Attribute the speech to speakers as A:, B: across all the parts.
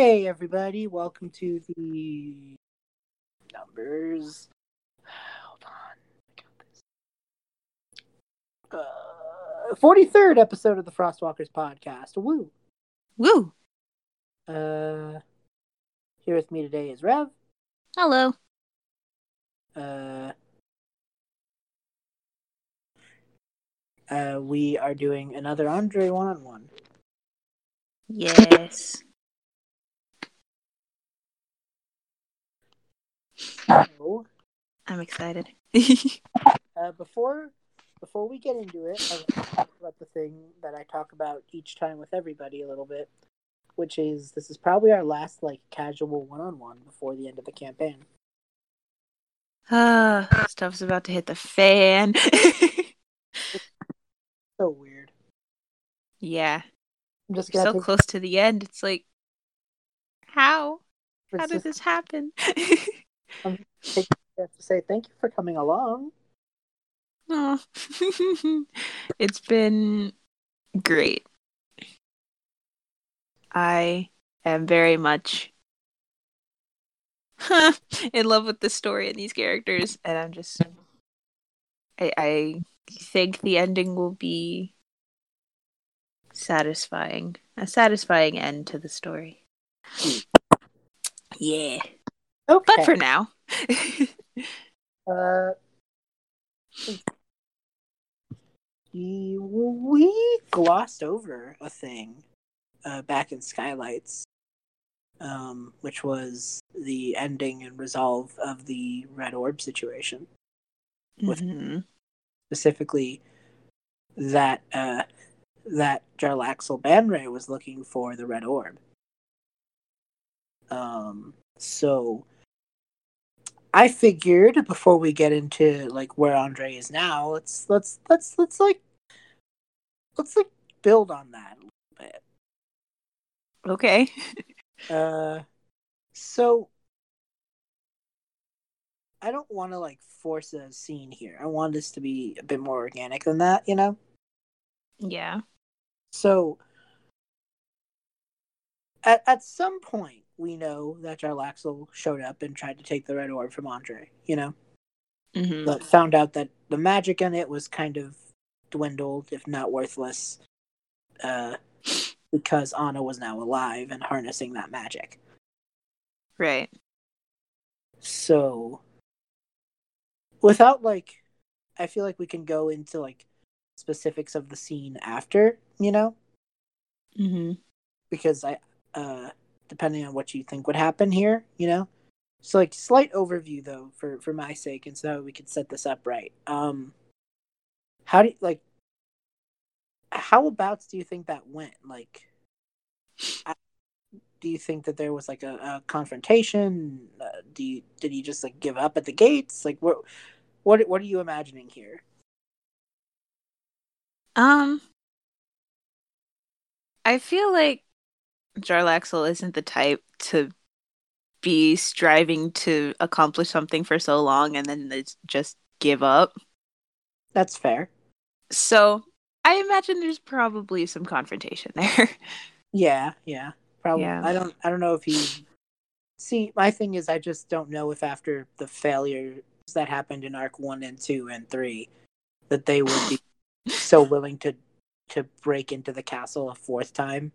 A: Hey everybody, welcome to the numbers. Hold on. Uh, 43rd episode of the Frostwalkers podcast. Woo.
B: Woo!
A: Uh here with me today is Rev.
B: Hello.
A: Uh uh we are doing another Andrei one on one.
B: Yes.
A: So
B: I'm excited.
A: uh, before before we get into it, I want to talk about the thing that I talk about each time with everybody a little bit, which is this is probably our last like casual one on one before the end of the campaign.
B: Ah, stuff's about to hit the fan.
A: So weird.
B: yeah.
A: I'm just
B: so
A: take,
B: close to the end. It's like, how?
A: it's
B: How did
A: just-
B: this happen?
A: take I have to say thank you for coming along.
B: oh. it's been great. I am very much in love with the story and these characters, and I'm just I, I think the ending will be satisfying. A satisfying end to the story. Hmm. Yeah.
A: Okay.
B: But for now.
A: Uh, we, glossed over a thing uh, back in Skylights, um, which was the ending and resolve of the Red Orb situation. With-
B: Mhm.
A: Specifically, that uh, that Jarlaxle Baenre was looking for the Red Orb. Um, so I figured before we get into like where Andrei is now, let's let's let's let's like let's like build on that a little bit.
B: Okay.
A: Uh, so I don't want to like force a scene here. I want this to be a bit more organic than that, you know.
B: Yeah.
A: So at at some point, we know that Jarlaxle showed up and tried to take the red orb from Andrei, you know.
B: hmm
A: but found out that the magic in it was kind of dwindled, if not worthless, uh, because Anna was now alive and harnessing that magic.
B: Right.
A: So, without like, I feel like we can go into like specifics of the scene after, you know,
B: hmm
A: because I, uh, depending on what you think would happen here, you know. So, like, slight overview though, for for my sake, and so we could set this up right. Um, how do you like? How abouts do you think that went? Like, do you think that there was like a, a confrontation? Uh, do you did he just like give up at the gates? Like, what what what are you imagining here?
B: Um I feel like Jarlaxle isn't the type to be striving to accomplish something for so long and then just give up.
A: That's fair.
B: So I imagine there's probably some confrontation there.
A: Yeah, yeah, probably.
B: Yeah.
A: I don't. I don't know if he. See, my thing is, I just don't know if after the failures that happened in Arc One and Two and Three, that they would be so willing to to break into the castle a fourth time.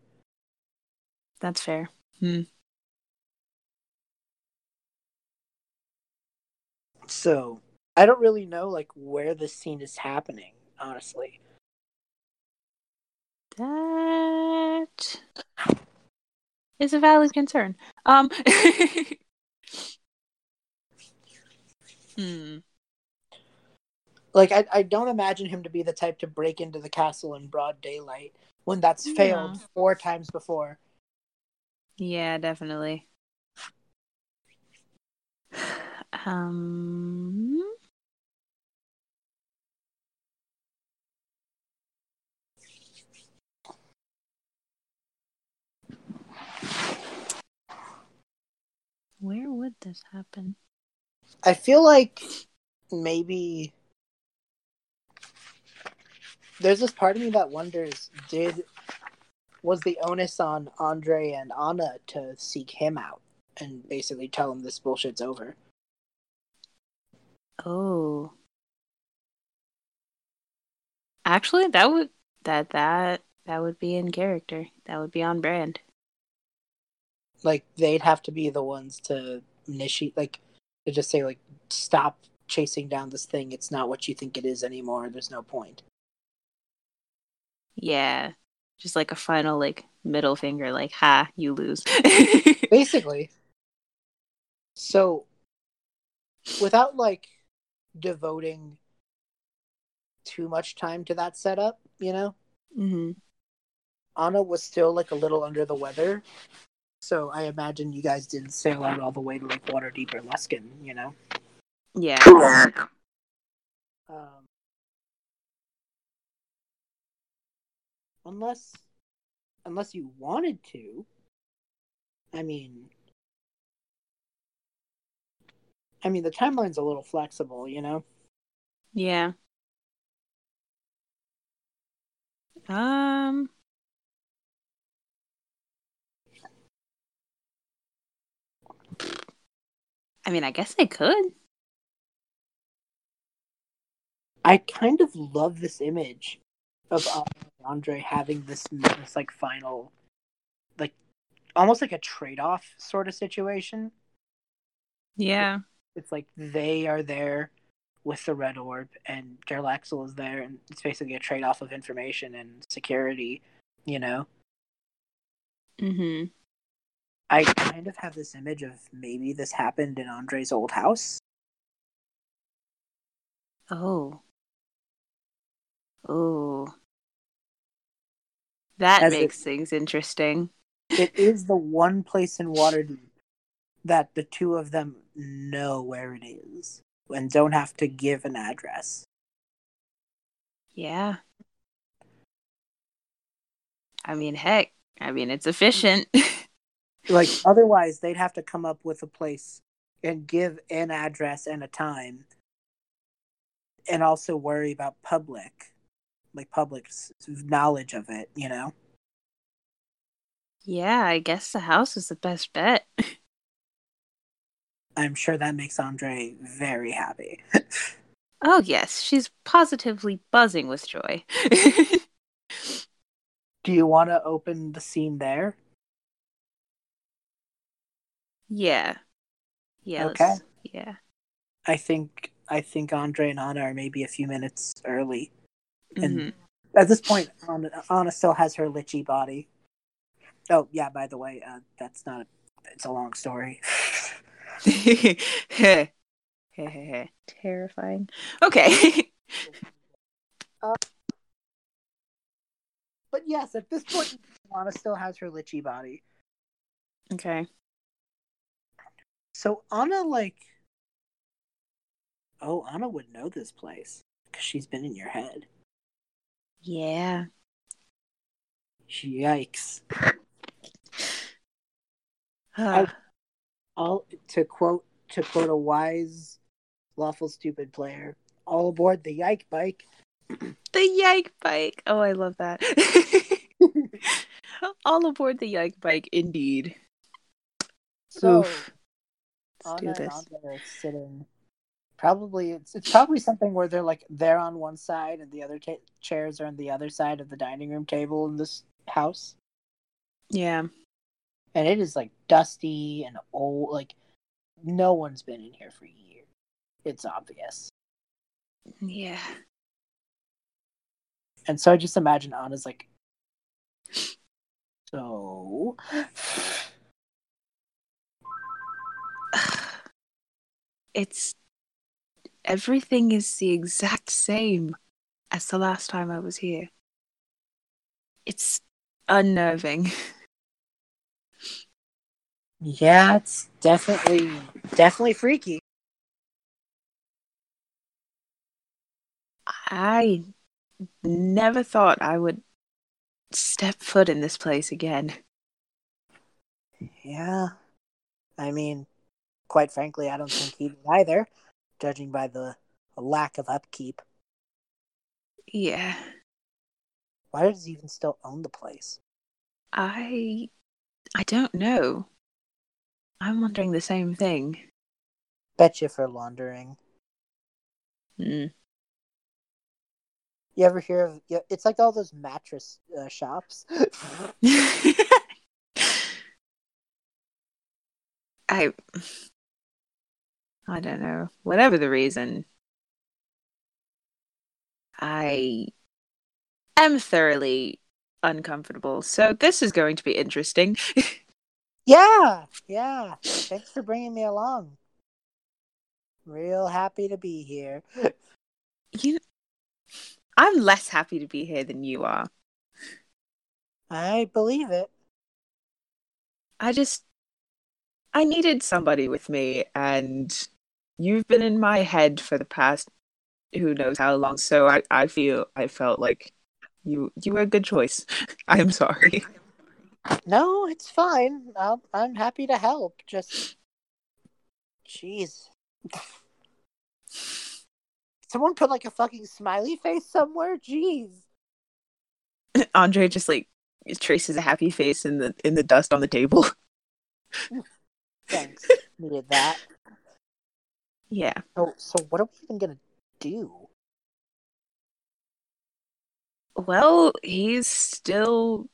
B: That's fair. Hmm.
A: So I don't really know like where this scene is happening. Honestly,
B: That is a valid concern. Um Hmm.
A: like I, I don't imagine him to be the type to break into the castle in broad daylight when that's failed
B: No.
A: four times before.
B: Yeah, definitely. Um Where would this happen?
A: I feel like maybe there's this part of me that wonders did was the onus on Andrei and Anna to seek him out and basically tell him this bullshit's over.
B: Oh. Actually, that would that that that would be in character. That would be on brand.
A: Like they'd have to be the ones to initiate, like to just say, like, stop chasing down this thing. It's not what you think it is anymore. There's no point.
B: Yeah. Just like a final like middle finger, like, ha, you lose.
A: Basically. So, without like devoting too much time to that setup, you know,
B: hmm
A: Anna was still like a little under the weather. So I imagine you guys didn't sail out all the way to like Waterdeep or Luskan, you know.
B: Yeah.
A: Um, unless, unless you wanted to. I mean, I mean the timeline's a little flexible, you know.
B: Yeah. Um. I mean, I guess I could.
A: I kind of love this image of Andrei having this this like final, like almost like a trade off sort of situation.
B: Yeah.
A: It's like they are there with the red orb, and Jarlaxle is there, and it's basically a trade off of information and security. You know,
B: hmm
A: I kind of have this image of maybe this happened in Andrei's old house.
B: Oh. Oh. That
A: As it-
B: makes things interesting.
A: It is the one place in Waterdeep that the two of them know where it is and don't have to give an address.
B: Yeah. I mean, heck, I mean, it's efficient.
A: Like otherwise, they'd have to come up with a place and give an address and a time, and also worry about public, like public knowledge of it. You know.
B: yeah, I guess the house is the best bet.
A: I'm sure that makes Andrei very happy.
B: Oh, yes, she's positively buzzing with joy.
A: Do you want to open the scene there?
B: yeah. Yeah.
A: Okay.
B: Yeah.
A: I think I think Andrei and Anna are maybe a few minutes early. And
B: Mhm.
A: at this point, Anna, Anna still has her lichy body. Oh yeah, by the way, uh, that's not. A, it's a long story.
B: Terrifying. Okay.
A: But yes, at this point, Anna still has her lichy body.
B: okay.
A: So Anna, like, oh, Anna would know this place because she's been in your head.
B: Yeah.
A: Yikes!
B: Uh,
A: All to quote to quote a wise, lawful stupid player. All aboard the yike bike.
B: the yike bike. Oh, I love that. All aboard the yike bike, indeed.
A: So
B: Oof. Let's do this.
A: Sitting. Probably it's it's probably something where they're like they're on one side and the other ta- chairs are on the other side of the dining room table in this house,
B: Yeah.
A: and it is like dusty and old. Like no one's been in here for years. It's obvious,
B: Yeah.
A: and so I just imagine Anna's like, so
B: It's everything is the exact same as the last time I was here. It's unnerving.
A: yeah, it's definitely definitely freaky.
B: I never thought I would step foot in this place again.
A: Yeah. I mean, quite frankly, I don't think he did either, judging by the lack of upkeep.
B: Yeah.
A: Why does he even still own the place?
B: I I don't know. I'm wondering the same thing.
A: Bet you for laundering.
B: Hmm.
A: You ever hear of? It's like all those mattress uh, shops.
B: I I don't know. Whatever the reason, I am thoroughly uncomfortable. So this is going to be interesting.
A: yeah, yeah. Thanks for bringing me along. Real happy to be here.
B: you I'm less happy to be here than you are.
A: I believe it.
B: I just I needed somebody with me and you've been in my head for the past who knows how long so I, I feel I felt like you you were a good choice. I am sorry.
A: No, it's fine. I'll, I'm happy to help. Just, jeez. Someone put like a fucking smiley face somewhere. Jeez.
B: Andrei just like traces a happy face in the in the dust on the table.
A: Thanks. Needed that.
B: Yeah.
A: So, so what are we even gonna do?
B: Well, he's still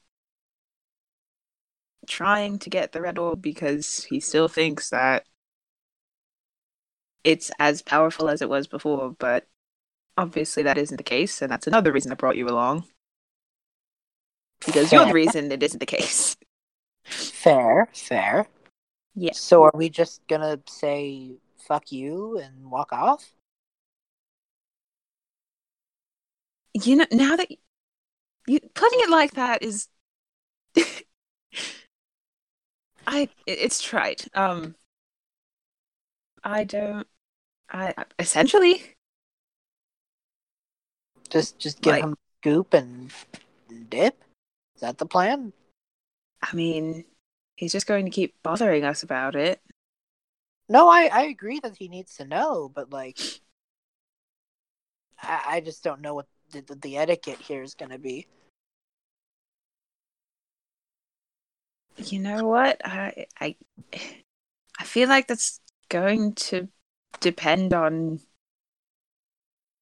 B: trying to get the red orb because he still thinks that it's as powerful as it was before, but obviously that isn't the case, and that's another reason I brought you along. Because you're the reason it isn't the case.
A: Fair, fair.
B: Yeah.
A: So are we just gonna say fuck you and walk off?
B: You know, now that you putting it like that is I it- it's trite. Um I don't I essentially
A: Just just give
B: Like-
A: him scoop and dip? Is that the plan?
B: I mean, he's just going to keep bothering us about it.
A: No, I, I agree that he needs to know, but like, I, I just don't know what the, the, the etiquette here is going to be.
B: You know what? I I I feel like that's going to depend on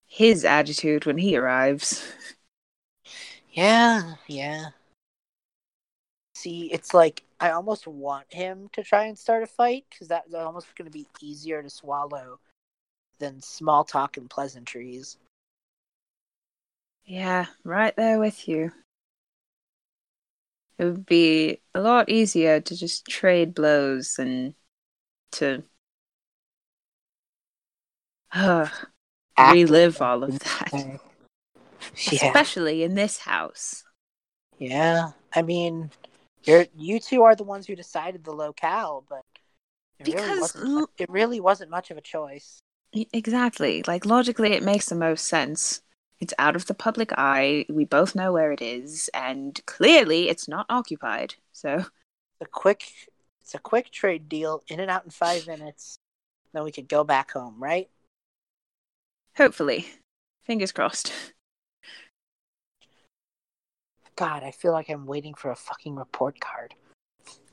B: his attitude when he arrives.
A: Yeah, yeah. See, it's like I almost want him to try and start a fight because that's almost going to be easier to swallow than small talk and pleasantries.
B: Yeah, right there with you. It would be a lot easier to just trade blows than to uh, relive all of that.
A: Yeah,
B: Especially in this house.
A: yeah. I mean, you're you two are the ones who decided the locale, but it
B: Because
A: wasn't. It really wasn't much of a choice.
B: Exactly. Like logically, it makes the most sense. It's out of the public eye. We both know where it is, and clearly, it's not occupied. So,
A: a quick it's a quick trade deal in and out in five minutes then we could go back home right
B: hopefully, fingers crossed.
A: god i feel like i'm waiting for a fucking report card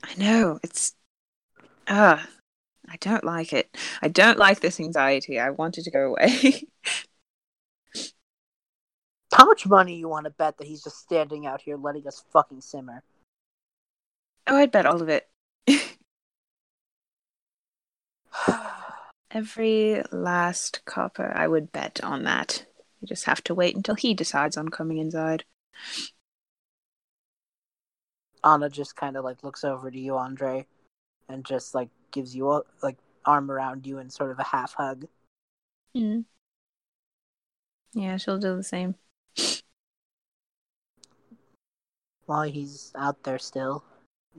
B: I know it's. Ah, I don't like it. I don't like this anxiety. I want it to go away.
A: how much money you want to bet that he's just standing out here letting us fucking simmer
B: oh, I'd bet all of it. Every last copper, I would bet on that. You just have to wait until he decides on coming inside.
A: Anna just kind of like looks over to you andrei and just like gives you a like arm around you and sort of a half hug
B: Mm. Yeah, she'll do the same.
A: while he's out there still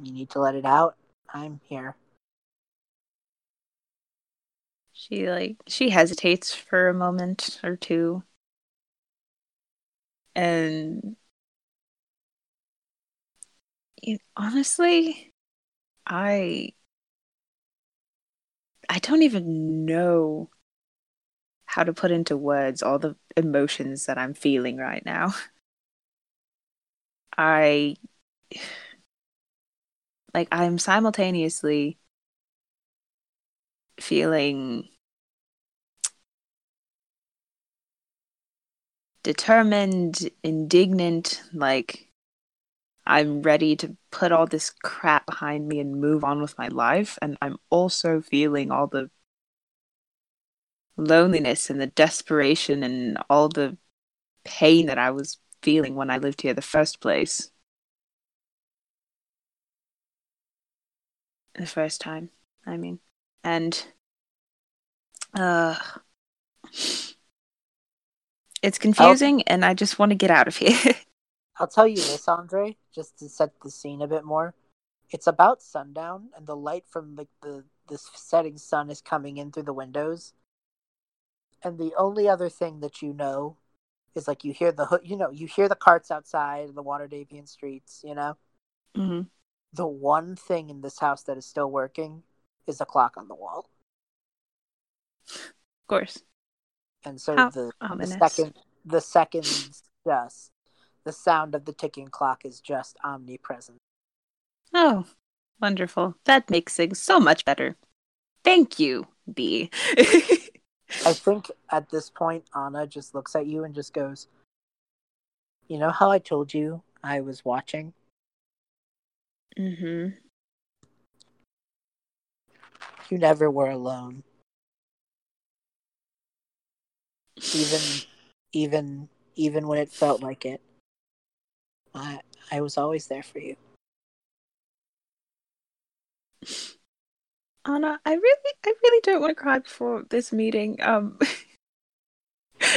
A: you need to let it out i'm here
B: She like she hesitates for a moment or two. And it, honestly, I I don't even know how to put into words all the emotions that I'm feeling right now. I like I'm simultaneously feeling determined, indignant, like I'm ready to put all this crap behind me and move on with my life. And I'm also feeling all the loneliness and the desperation and all the pain that I was feeling when I lived here the first place. The first time, I mean. And uh it's confusing and I just want to get out of here.
A: I'll tell you this, Andrei, just to set the scene a bit more. It's about sundown and the light from like the this setting sun is coming in through the windows. And the only other thing that you know is like you hear the you know you hear the carts outside the Waterdhavian streets. You know,
B: mm-hmm.
A: the one thing in this house that is still working is a clock on the wall.
B: Of course.
A: And so How the, the second the second just the sound of the ticking clock is just omnipresent.
B: Oh, wonderful. That makes things so much better. Thank you, B.
A: I think at this point, Anna just looks at you and just goes, You know how I told you I was watching?
B: Mm hmm.
A: You never were alone. Even, even, even when it felt like it. I, I was always there for you.
B: Anna, I really, I really don't want to cry before this meeting. Um,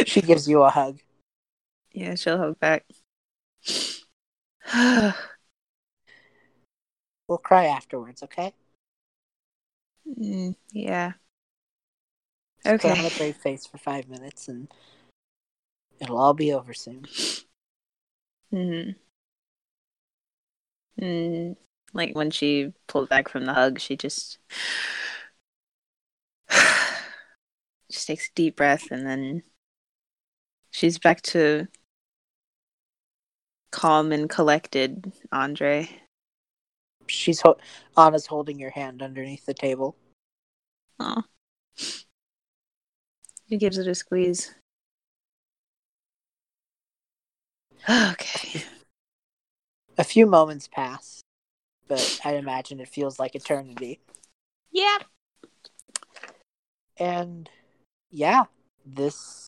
A: she gives you a hug.
B: Yeah, she'll hug back.
A: we'll cry afterwards, okay?
B: Mm, yeah.
A: Just okay. Put on a brave face for five minutes, and it'll all be over soon.
B: Hmm. Hmm. Like when she pulled back from the hug, she just just takes a deep breath and then she's back to calm and collected, Andrei.
A: She's ho- Anna's holding your hand underneath the table.
B: Oh. He gives it a squeeze. Okay.
A: A few moments pass but I imagine it feels like eternity.
B: Yeah.
A: And yeah, this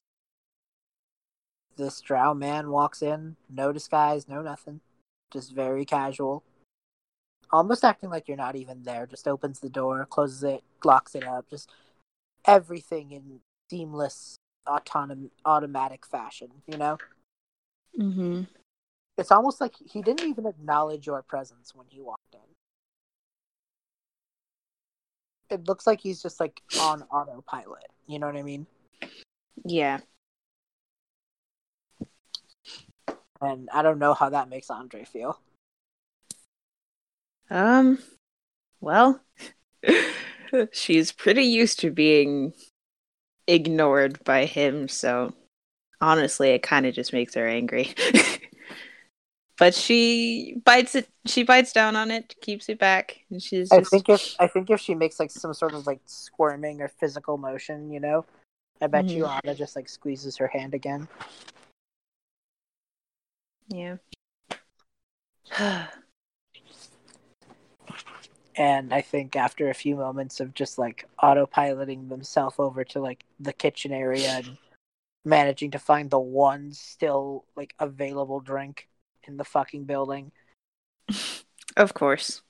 A: this drow man walks in, no disguise, no nothing, just very casual. Almost acting like you're not even there, just opens the door, closes it, locks it up, just everything in seamless autonom- automatic fashion, you know?
B: Mhm
A: it's almost like he didn't even acknowledge your presence when he walked in. It looks like he's just like on autopilot. You know what I mean?
B: Yeah.
A: And I don't know how that makes Andrei feel.
B: Um, well, she's pretty used to being ignored by him, so honestly, it kind of just makes her angry. but she bites it she bites down on it keeps it back and she's
A: just... i think if i think if she makes like some sort of like squirming or physical motion you know i bet mm-hmm. you anna just like squeezes her hand again
B: yeah
A: and i think after a few moments of just like autopiloting themselves over to like the kitchen area and managing to find the one still like available drink in the fucking building.
B: Of course.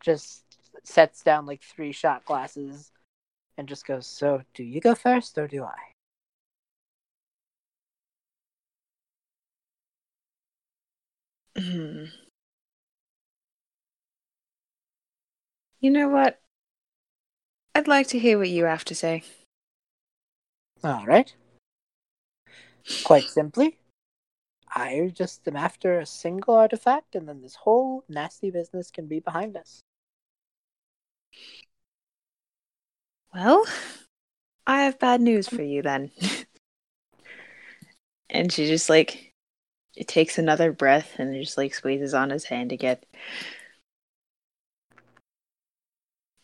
A: Just sets down like three shot glasses and just goes, So, do you go first or do I?
B: Hmm. You know what? I'd like to hear what you have to say.
A: All right. Quite simply, I just am after a single artifact, and then this whole nasty business can be behind us.
B: Well, I have bad news for you then. and she just like it takes another breath and just like squeezes on his hand again.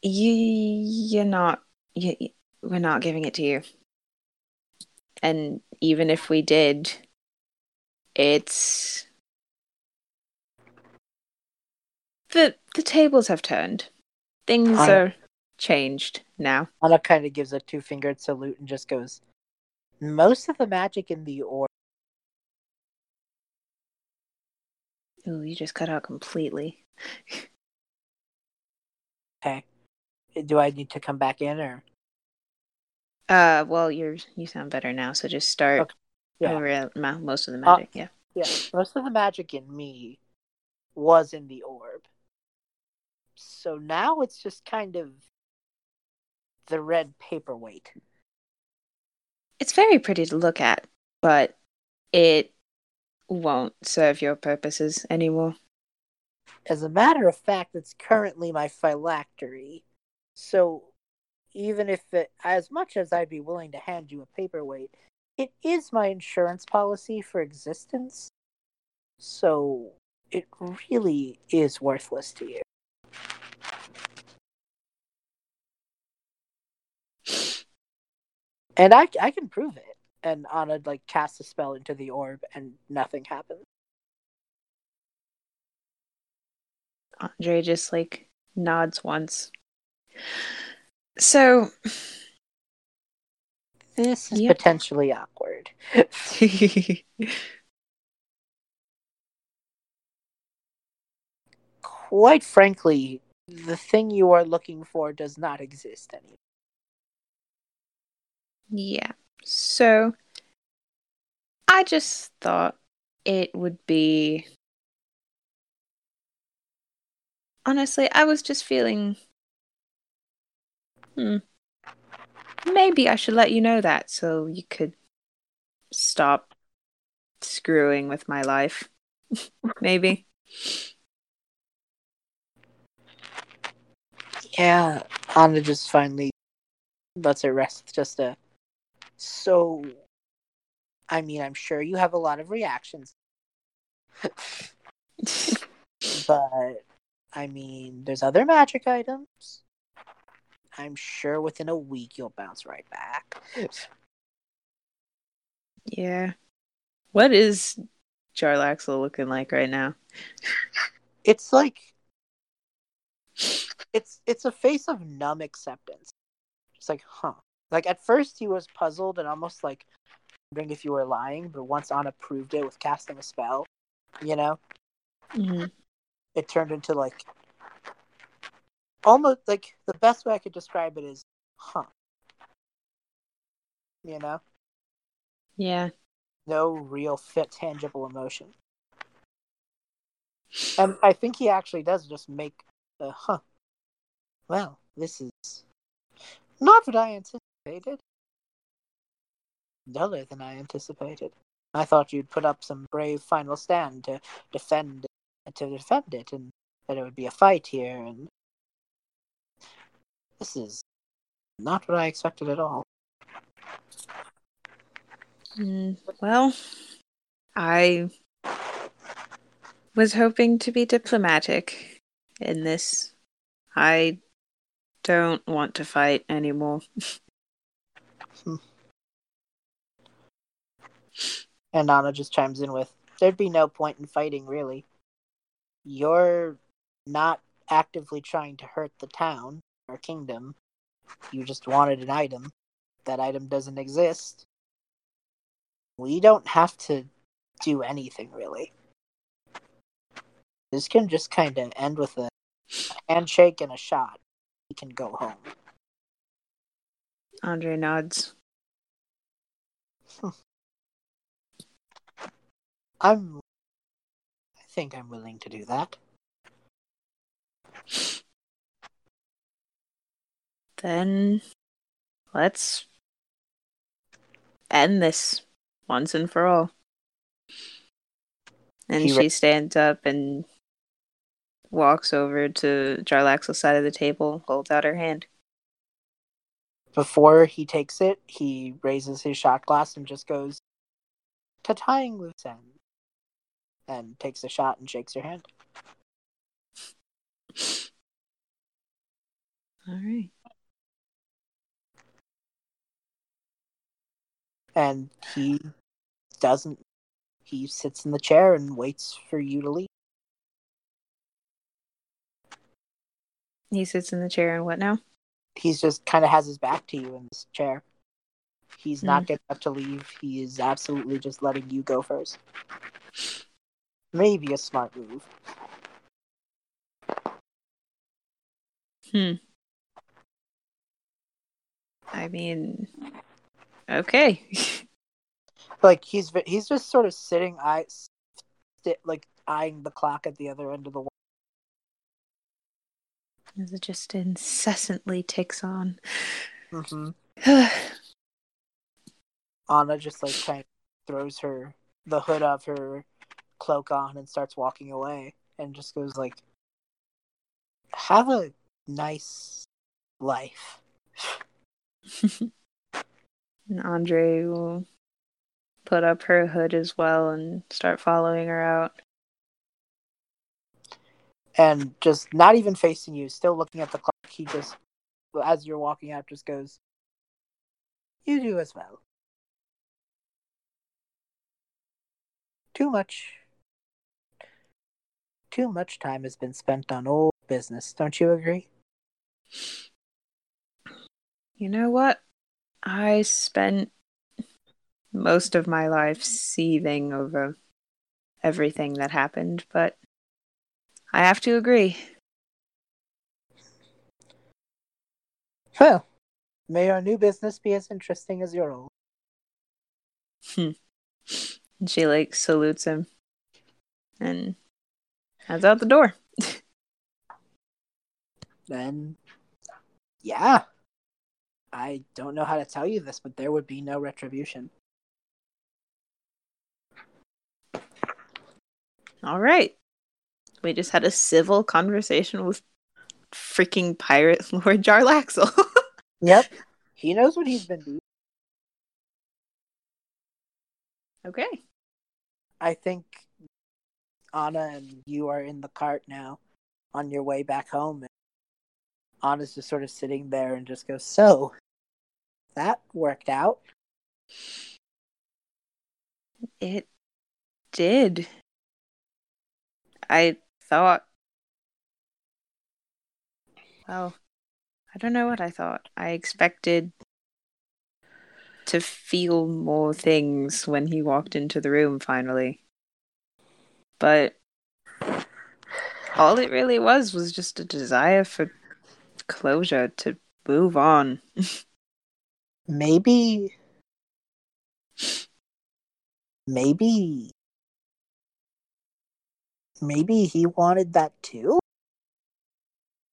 B: You, you're not. You, we're not giving it to you. And even if we did, it's the the tables have turned. Things
A: I-
B: are changed now.
A: Anna kind of gives a two fingered salute and just goes, Most of the magic in the orb.
B: Ooh, you just cut out completely.
A: Okay. Do I need to come back in or?
B: Uh, well, you're you sound better now, so just start
A: Okay. Yeah.
B: over ma- most of the
A: Uh,
B: magic. yeah.
A: Yeah. Most of the magic in me was in the orb. So now it's just kind of the red paperweight.
B: It's very pretty to look at, but it won't serve your purposes anymore.
A: As a matter of fact, it's currently my phylactery. So even if it, as much as I'd be willing to hand you a paperweight, it is my insurance policy for existence. So it really is worthless to you. And I, I can prove it. And Anna like casts a spell into the orb, and nothing happens.
B: Andrei just like nods once. So,
A: This is
B: Yep.
A: potentially awkward. Quite frankly, the thing you are looking for does not exist anymore.
B: yeah. So, I just thought it would be. Honestly, I was just feeling. Hmm. Maybe I should let you know that so you could stop screwing with my life. Maybe.
A: Yeah, Anna just finally lets it rest. Just a. So, I mean, I'm sure you have a lot of reactions, but I mean, there's other magic items. I'm sure within a week you'll bounce right back.
B: Yeah. What is Jarlaxle looking like right now?
A: it's like it's it's a face of numb acceptance. It's like, huh. Like at first he was puzzled and almost like wondering if you were lying, but once Anna proved it with casting a spell, you know,
B: Mhm.
A: it turned into like almost like the best way I could describe it is, huh. You know?
B: Yeah.
A: No real fit tangible emotion. And I think he actually does just make a huh. Well, this is not what I anticipated. Duller than I anticipated. I thought you'd put up some brave final stand to defend to defend it, and that it would be a fight here. And this is not what I expected at all.
B: Mm, well, I was hoping to be diplomatic in this. I don't want to fight anymore.
A: And Anna just chimes in with, "There'd be no point in fighting, really. You're not actively trying to hurt the town or kingdom. You just wanted an item. That item doesn't exist. We don't have to do anything, really. This can just kind of end with a handshake and a shot. We can go home."
B: Andrei nods. Hmm.
A: I'm. I think I'm willing to do that.
B: Then let's end this once and for all. And
A: He
B: she stands up and walks over to Jarlaxle's side of the table, holds out her hand.
A: Before he takes it, he raises his shot glass and just goes, to tying loose ends. And takes a shot and shakes her hand.
B: All right.
A: And he doesn't. He sits in the chair and waits for you to leave.
B: He sits in the chair and what now?
A: He's just kind of has his back to you in this chair. He's not
B: Hmm.
A: getting up to leave. He is absolutely just letting you go first. Maybe a smart move.
B: Hmm. I mean, okay.
A: Like he's he's just sort of sitting, eye, sit, like eyeing the clock at the other end of the wall.
B: as it just incessantly ticks on.
A: Mm-hmm. Anna just like kind of throws her the hood of her cloak on and starts walking away, and just goes like, "Have a nice life."
B: and Andrei will put up her hood as well and start following her out.
A: and just not even facing you, still looking at the clock. He just, as you're walking out, just goes, "You do as well." Too much, too much time has been spent on old business. Don't you agree?
B: You know what? I spent most of my life seething over everything that happened, but I have to agree.
A: Well, may our new business be as interesting as your old.
B: And she like salutes him and heads out the door.
A: Then, yeah, I don't know how to tell you this, but there would be no retribution.
B: All right. We just had a civil conversation with freaking pirate Lord Jarlaxle.
A: Yep, he knows what he's been doing.
B: okay.
A: I think Anna and you are in the cart now on your way back home. And Anna's just sort of sitting there and just goes, So, that worked out.
B: It did. I thought. Well, I don't know what I thought. I expected to feel more things when he walked into the room finally. But all it really was was just a desire for closure to move on.
A: Maybe. Maybe. Maybe he wanted that too?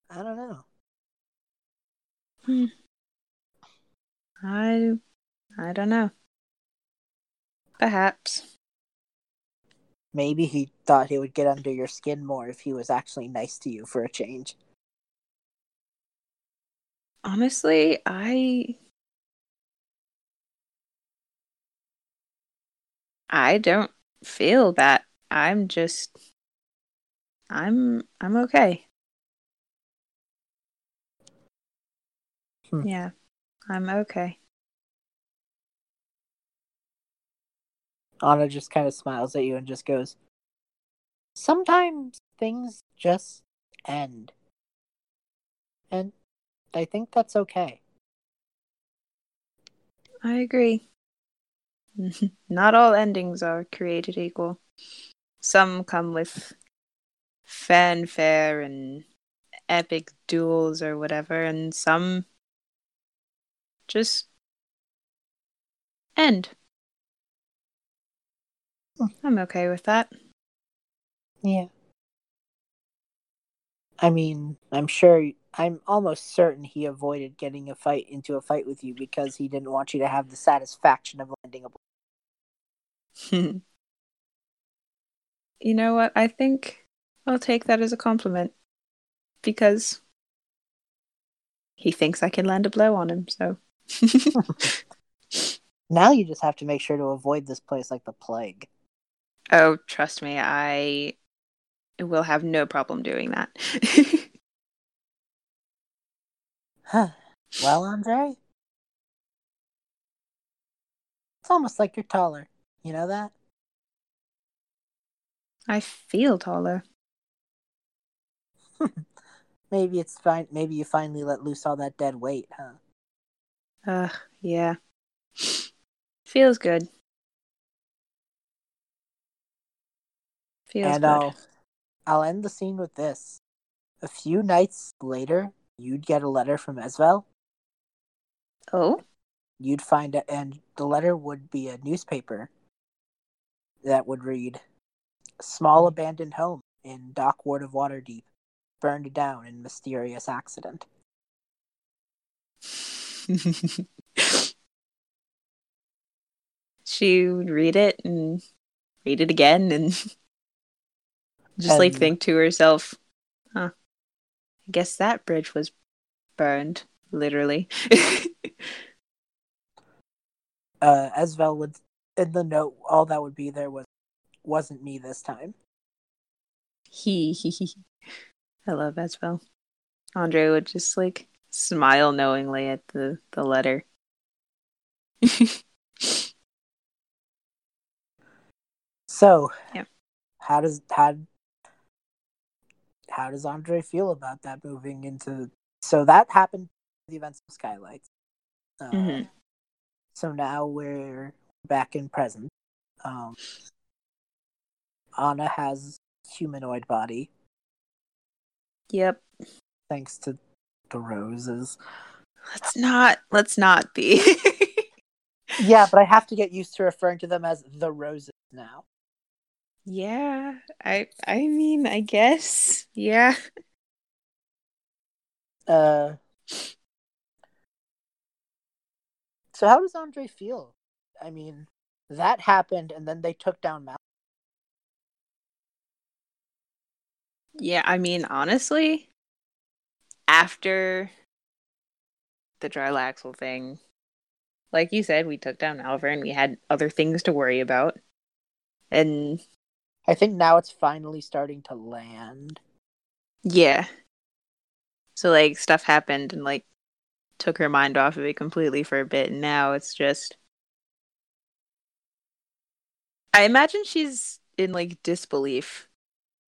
A: I don't know. Hmm.
B: I I don't know. Perhaps.
A: Maybe he thought he would get under your skin more if he was actually nice to you for a change.
B: Honestly, I I don't feel that. I'm just I'm I'm okay.
A: Hmm.
B: Yeah. I'm okay.
A: Anna just kind of smiles at you and just goes, Sometimes things just end. And I think that's okay.
B: I agree. Not all endings are created equal. Some come with fanfare and epic duels or whatever, and some just end.
A: Hmm.
B: I'm okay with that.
A: Yeah. I mean, I'm sure, I'm almost certain he avoided getting a fight into a fight with you because he didn't want you to have the satisfaction of landing a blow.
B: you know what? I think I'll take that as a compliment because he thinks I can land a blow on him, so.
A: Now you just have to make sure to avoid this place like the plague.
B: oh, trust me, I will have no problem doing that.
A: Huh. Well, Andrei, it's almost like you're taller. You know that?
B: I feel taller.
A: maybe it's fine. Maybe you finally let loose all that dead weight, huh?
B: Uh, yeah. Feels good. Feels
A: and
B: good.
A: I'll I'll end the scene with this. A few nights later, you'd get a letter from Esvel.
B: Oh,
A: You'd find it, and the letter would be a newspaper that would read, "Small mm. abandoned home in Dock Ward of Waterdeep, burned down in mysterious accident."
B: she would read it and read it again and just like think to herself, huh, guess that bridge was burned, literally.
A: Uh, Esvel would, in the note, all that would be there was, "Wasn't me this time."
B: he, he, he. I love Esvel. Andrei would just like smile knowingly at the, the letter.
A: So,
B: Yeah.
A: how does how how does Andrei feel about that moving into? So that happened. The events of Skylights. Uh,
B: Mhm.
A: So now we're back in present. Um, Anna has humanoid body
B: Yep.
A: thanks to the roses.
B: Let's not let's not be.
A: Yeah, but I have to get used to referring to them as the roses now.
B: Yeah. I I mean, I guess. Yeah.
A: Uh, so how does Andrei feel? I mean, that happened, and then they took down Mal.
B: Yeah, I mean, honestly, after the Jarlaxle thing, like you said, we took down Malvern. We had other things to worry about. And
A: I think now it's finally starting to land.
B: yeah. So, like, stuff happened and, like, took her mind off of it completely for a bit. And now it's just. I imagine she's in, like, disbelief.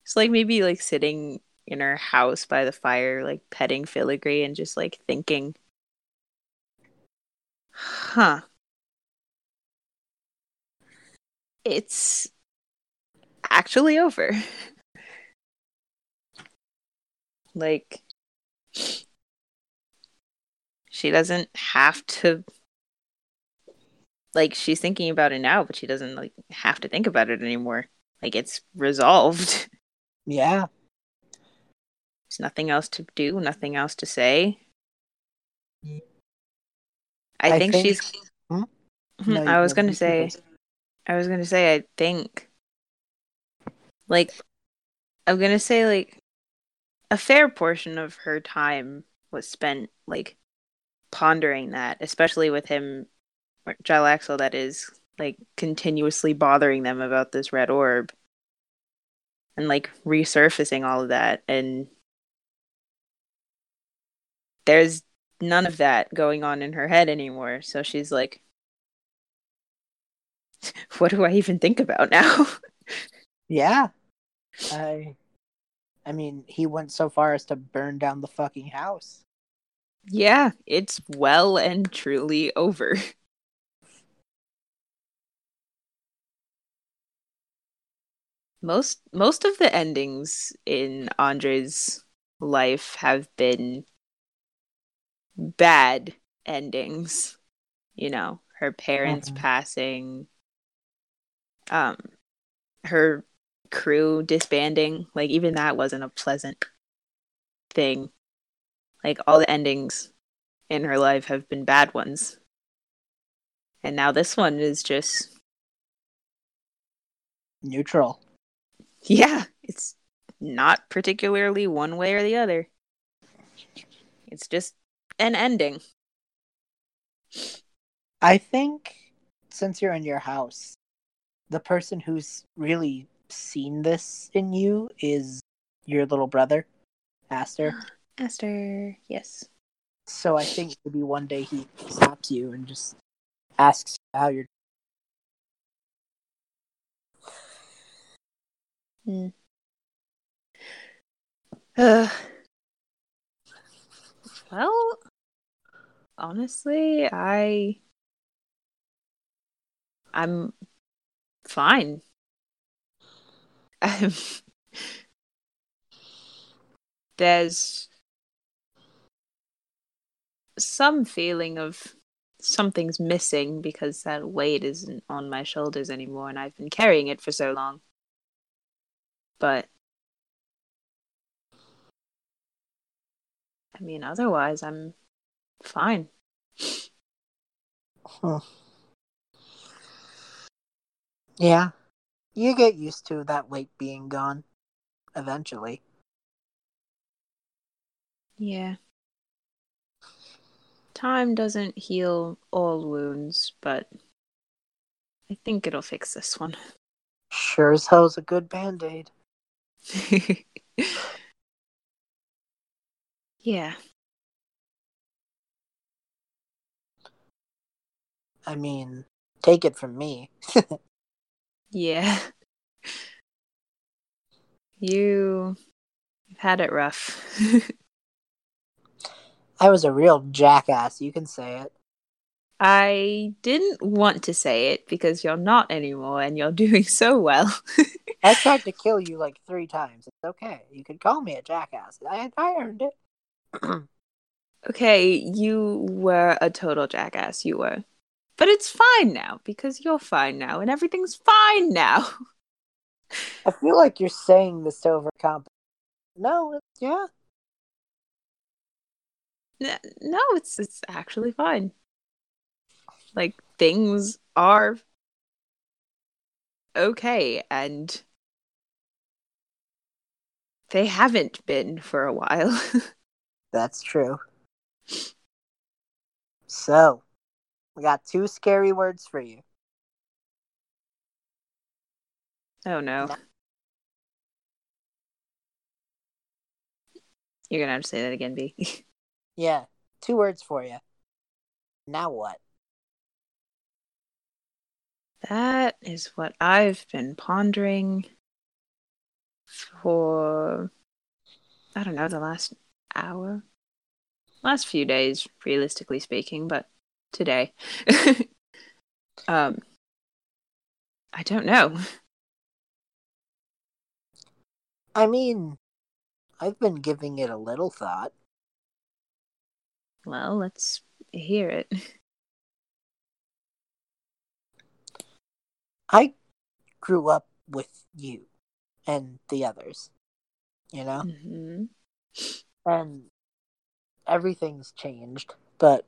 B: It's like maybe, like, sitting in her house by the fire, like, petting filigree and just, like, thinking, huh. It's actually over. like, she doesn't have to. Like, she's thinking about it now, but she doesn't, like, have to think about it anymore. Like, it's resolved.
A: Yeah,
B: There's nothing else to do, nothing else to say. I,
A: I
B: think,
A: think-
B: she's.
A: Hmm?
B: Mhm,
A: No,
B: I was gonna say. I was gonna say. I think. Like, I'm gonna say like, a fair portion of her time was spent like pondering that, especially with him, or Jarlaxle, that is like continuously bothering them about this red orb, and like resurfacing all of that, and there's none of that going on in her head anymore. So she's like, what do I even think about now?
A: yeah. I, I mean, he went so far as to burn down the fucking house.
B: yeah, it's well and truly over. Most most of the endings in Andrei's life have been bad endings. You know, her parents
A: Mhm.
B: passing, um, her crew disbanding. Like even that wasn't a pleasant thing. Like all the endings in her life have been bad ones. And now this one is just
A: Neutral.
B: yeah, it's not particularly one way or the other. It's just an ending.
A: I think since you're in your house, the person who's really seen this in you is your little brother, Aster.
B: Esther, yes.
A: So I think maybe one day he stops you and just asks how you're.
B: Hmm. Uh, well, honestly, I I'm fine. Um, there's some feeling of something's missing because that weight isn't on my shoulders anymore and I've been carrying it for so long. But I mean, otherwise, I'm fine.
A: Huh. Yeah, you get used to that weight being gone eventually.
B: Yeah. Time doesn't heal all wounds, but I think it'll fix this one.
A: Sure as hell's a good band aid.
B: yeah.
A: I mean, take it from me.
B: Yeah. You you've had it rough.
A: I was a real jackass, you can say it.
B: I didn't want to say it because you're not anymore and you're doing so well.
A: I tried to kill you like three times. It's okay. You can call me a jackass. I, I earned it.
B: okay, you were a total jackass, you were. But it's fine now because you're fine now and everything's fine now.
A: I feel like you're saying this to overcomp. No, it's, yeah.
B: No, it's it's actually fine. Like things are okay and they haven't been for a while.
A: That's true. So, we got two scary words for you.
B: oh no. You're gonna have to say that again, B.
A: Yeah, two words for you. Now what?
B: That is what I've been pondering for, I don't know, the last hour? Last few days, realistically speaking, but today. um, I don't know.
A: I mean, I've been giving it a little thought.
B: Well, let's hear it.
A: I grew up with you and the others, you know?
B: hmm
A: And everything's changed, but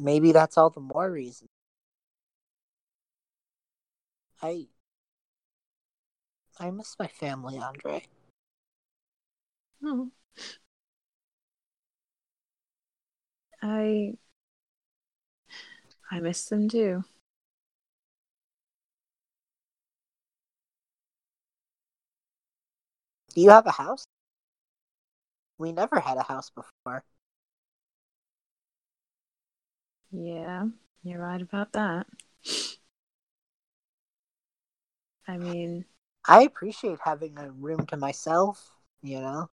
A: maybe that's all the more reason. I I miss my family, Andrei.
B: Oh. I I miss them too.
A: Do you have a house? We never had a house before.
B: Yeah, you're right about that. I mean,
A: I appreciate having a room to myself, you know?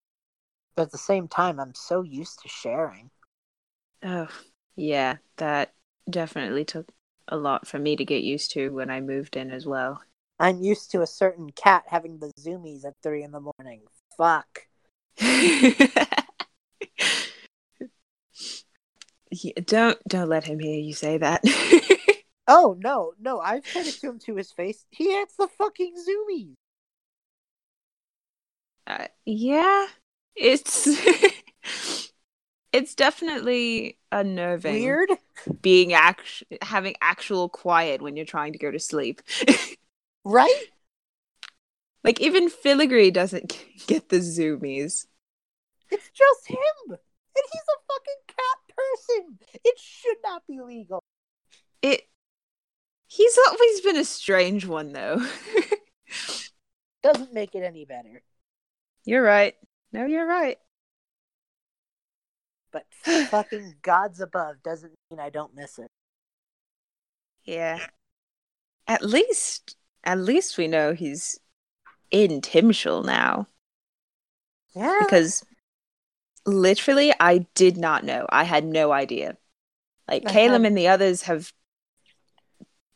A: But at the same time, I'm so used to sharing.
B: oh, yeah, that definitely took a lot for me to get used to when I moved in as well.
A: I'm used to a certain cat having the zoomies at three in the morning. Fuck.
B: Yeah, don't don't let him hear you say that.
A: Oh no, no, I've said it to him to his face. He has the fucking zoomies.
B: uh, yeah, it's it's definitely unnerving.
A: Weird.
B: being act having actual quiet when you're trying to go to sleep.
A: Right?
B: like even Filigree doesn't get the zoomies.
A: It's just him. And he's a fucking person. It should not be legal.
B: It he's always been a strange one though.
A: Doesn't make it any better.
B: you're right. No, you're right.
A: but fucking gods above doesn't mean I don't miss it.
B: Yeah. At least, at least we know he's in Timshul now.
A: Yeah.
B: Because literally, I did not know. I had no idea. Like
A: I
B: Caleb and the others have,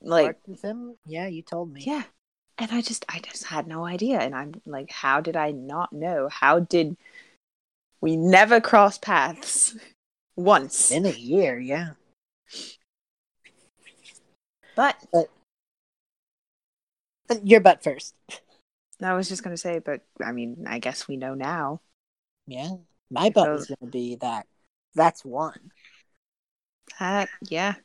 B: like,
A: Worked with him? Yeah, you told me.
B: yeah. And I just, I just had no idea. And I'm like, how did I not know? How did we never cross paths once?
A: In a year, yeah.
B: But, but
A: Your butt first.
B: I was just gonna say, but I mean, I guess we know now.
A: Yeah. My butt
B: So-
A: was gonna be that that's one.
B: Uh, yeah.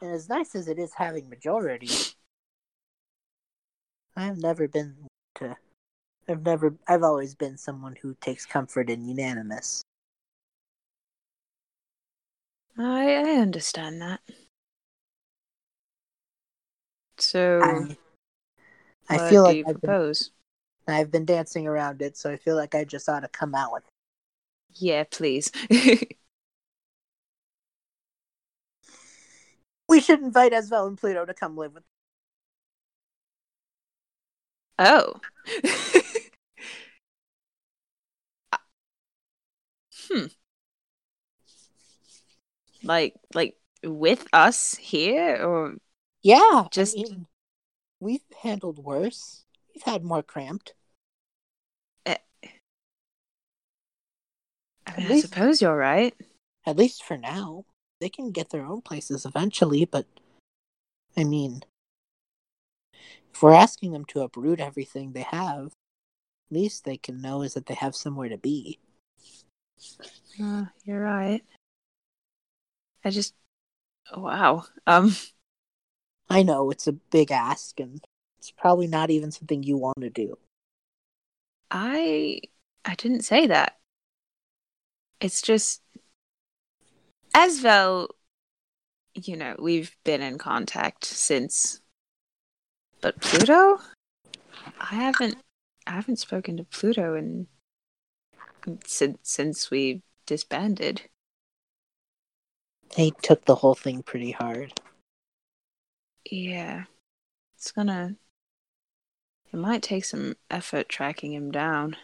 A: And as nice as it is having majority, I've never been to I've never I've always been someone who takes comfort in unanimous.
B: I I understand that. So,
A: I I feel like
B: you
A: I've been, I've been dancing around it, so I feel like I just ought to come out with it.
B: Yeah, please.
A: We should invite Esvel and Pluto to come live with
B: oh. hmm. Like, like with us here, or
A: Yeah.
B: Just-
A: I mean, we've handled worse. We've had more cramped.
B: I, mean, I
A: least-
B: suppose you're right.
A: At least for now. They can get their own places eventually, but I mean, if we're asking them to uproot everything they have, at least they can know is that they have somewhere to be.
B: Uh, you're right. I just, wow. Um,
A: I know it's a big ask, and it's probably not even something you want to do.
B: I, I didn't say that. It's just, as well you know, we've been in contact since, but Pluto, I haven't, I haven't spoken to Pluto in since since we disbanded.
A: They took the whole thing pretty hard.
B: Yeah, it's gonna. It might take some effort tracking him down.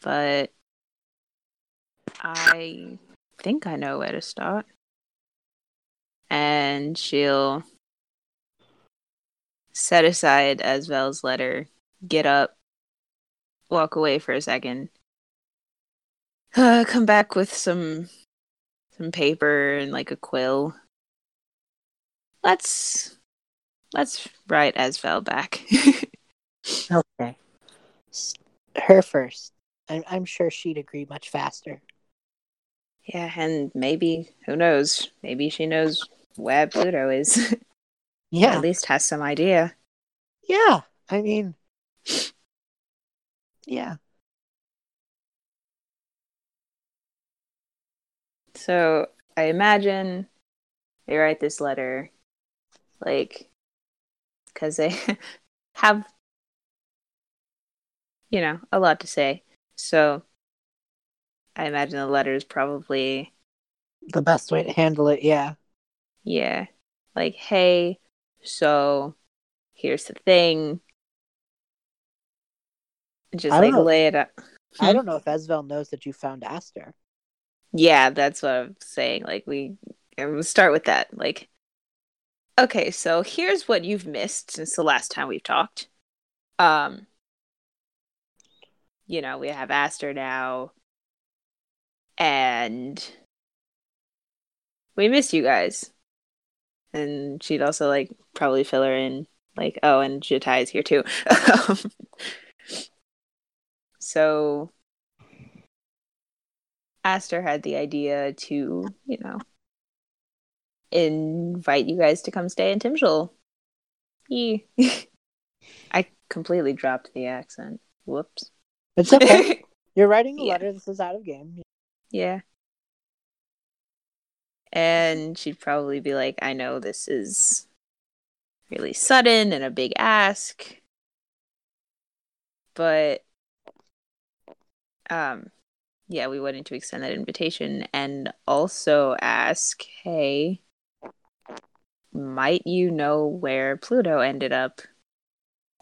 B: But I think I know where to start. And she'll set aside Esvel's letter, get up, walk away for a second, uh, come back with some some paper and like a quill. Let's let's write Esvel back.
A: Okay. Her first. I'm, I'm sure she'd agree much faster.
B: yeah, and maybe who knows? Maybe she knows where Pluto is.
A: Yeah.
B: At least has some idea.
A: Yeah. I mean, yeah.
B: So I imagine they write this letter, like, because they have, you know, a lot to say. So I imagine the letter is probably,
A: The best way to handle it, yeah.
B: yeah, like, hey, so here's the thing. Just like
A: know.
B: lay it out.
A: I
B: Hmm?
A: don't know if Esvel knows that you found Aster.
B: Yeah, that's what I'm saying. Like we we'll start with that. Like okay, so here's what you've missed since the last time we've talked. Um you know, we have Aster now and we miss you guys. And she'd also like probably fill her in like, oh, and Jatai is here too. so Aster had the idea to, you know, invite you guys to come stay in Timshul. Yee. I completely dropped the accent. Whoops.
A: It's okay. You're writing a
B: Yeah.
A: letter. This is out of game.
B: yeah. And she'd probably be like, I know this is really sudden and a big ask, but um, yeah, we wanted to extend that invitation and also ask, hey, might you know where Pluto ended up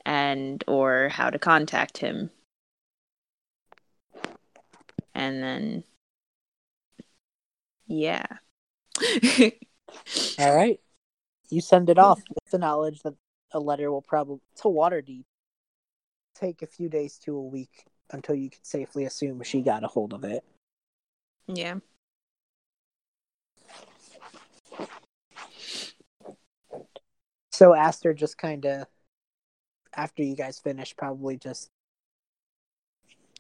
B: and or how to contact him? And then yeah.
A: All right. You send it off with the knowledge that a letter will probably to Waterdeep take a few days to a week until you can safely assume she got a hold of it.
B: yeah.
A: So Aster just kind of, after you guys finish, probably just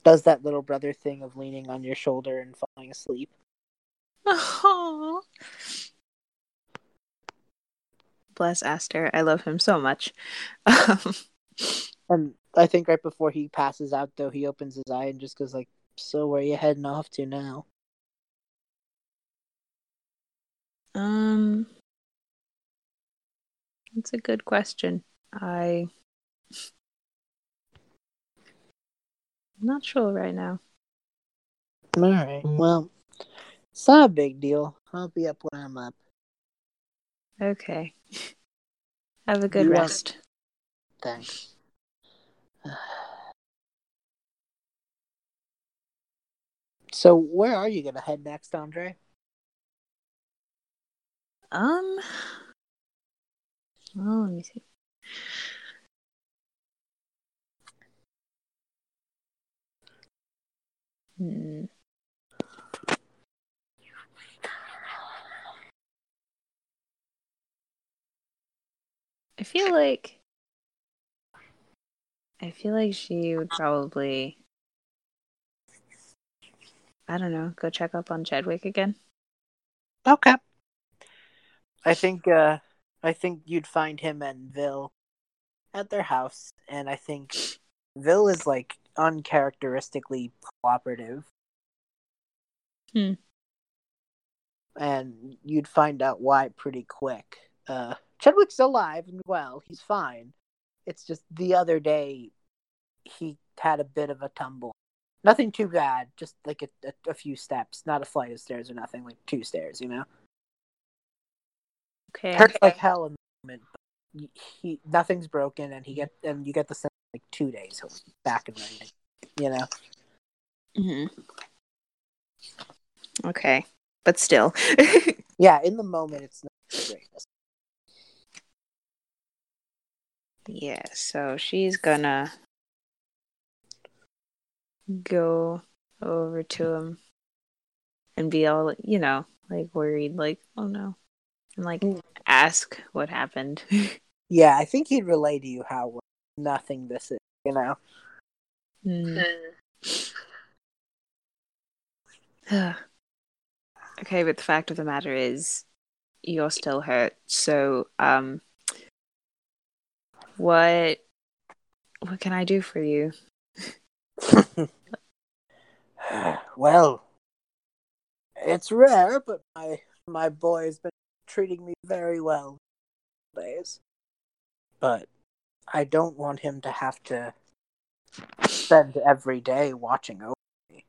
A: does that little brother thing of leaning on your shoulder and falling asleep.
B: Oh. Bless Aster. I love him so much.
A: And I think right before he passes out, though, he opens his eye and just goes like, "So where are you heading off to now?"
B: um That's a good question. I I'm not sure right now.
A: All right. Well, it's not a big deal. I'll be up when I'm up.
B: Okay. Have a good
A: You want-
B: rest.
A: Thanks. So where are you gonna head next, Andrei?
B: Um Oh, let me see. Hmm. I feel like I feel like she would probably I don't know, go check up on Chadwick again.
A: Okay. I think uh I think you'd find him and Vil at their house, and I think Vil is like uncharacteristically cooperative.
B: Hmm.
A: And you'd find out why pretty quick. Uh Chadwick's alive and well, he's fine. It's just the other day he had a bit of a tumble. Nothing too bad, just like a, a, a few steps, not a flight of stairs or nothing, like two stairs, you know?
B: Okay.
A: hurts like hell in the moment. He nothing's broken, and he get and you get the sense like two days back and running. You know,
B: Mhm. Okay. But still.
A: yeah. In the moment, it's not greatest.
B: Yeah, so she's gonna go over to him and be all, you know, like worried, like, oh no. And like
A: Mm.
B: ask what happened.
A: Yeah, I think he'd relay to you how nothing this is. You know,
B: Hmm. okay, but the fact of the matter is you're still hurt. So, um what what can I do for you?
A: well, it's rare, but my my boy has been treating me very well these days. But I don't want him to have to spend every day watching over me.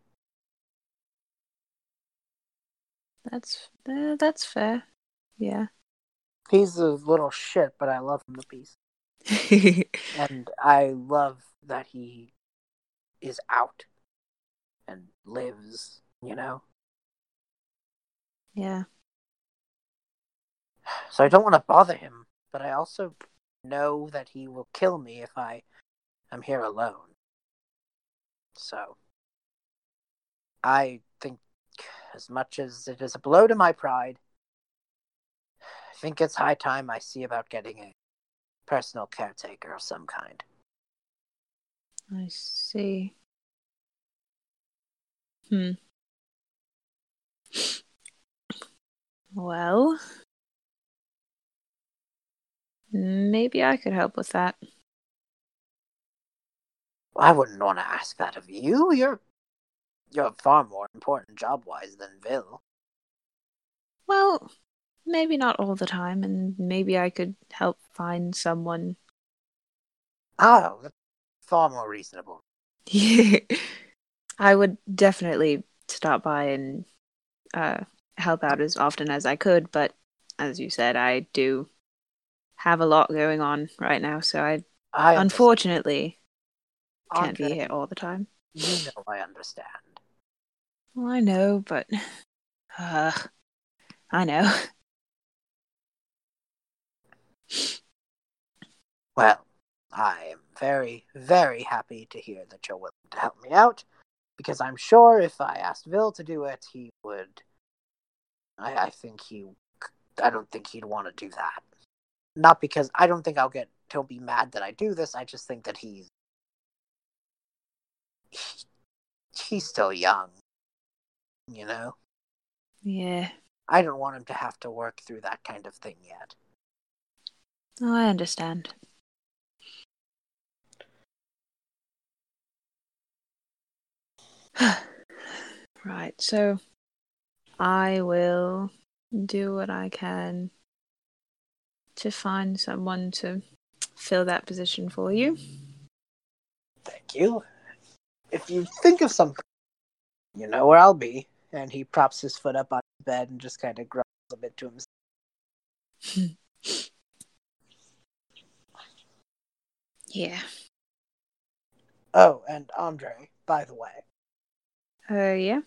B: That's uh, that's fair. Yeah.
A: He's a little shit, but I love him to pieces. and I love that he is out and lives, you know.
B: yeah.
A: So I don't want to bother him, but I also know that he will kill me if I am here alone. So I think as much as it is a blow to my pride, I think it's high time I see about getting a personal caretaker of some kind.
B: I see. Hmm. Well, maybe I could help with that.
A: I wouldn't want to ask that of you. You're you're far more important job wise than Vil.
B: Well, maybe not all the time, and maybe I could help find someone.
A: Oh, that's far more reasonable.
B: I would definitely stop by and uh, help out as often as I could, but as you said, I do have a lot going on right now, so I,
A: I
B: unfortunately can't
A: Andrei,
B: be here all the time.
A: You know I understand.
B: Well, I know, but uh, I know.
A: Well, I am very, very happy to hear that you're willing to help me out, because I'm sure if I asked Vil to do it, he would. I, I think he. I don't think he'd want to do that. Not because I don't think I'll get. He'll be mad that I do this. I just think that he's. He, he's still young. You know?
B: Yeah.
A: I don't want him to have to work through that kind of thing yet.
B: Oh, I understand. right, so I will do what I can to find someone to fill that position for you.
A: Thank you. If you think of something, you know where I'll be. And he props his foot up on the bed and just kind of grumbles a bit to himself.
B: Yeah.
A: Oh, and Andrei, by the way,
B: Uh, yeah.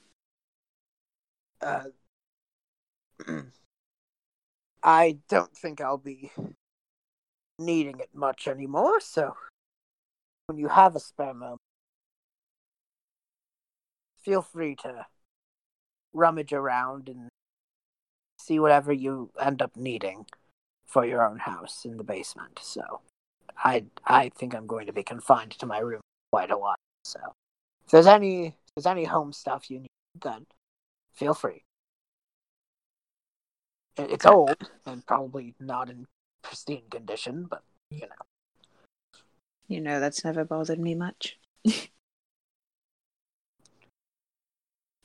A: uh, I don't think I'll be needing it much anymore, so when you have a spare moment, feel free to rummage around and see whatever you end up needing for your own house in the basement. So I I think I'm going to be confined to my room quite a while. So if there's any if there's any home stuff you need, then feel free. It- It's oh. old and probably not in pristine condition, but you know.
B: You know, that's never bothered me much.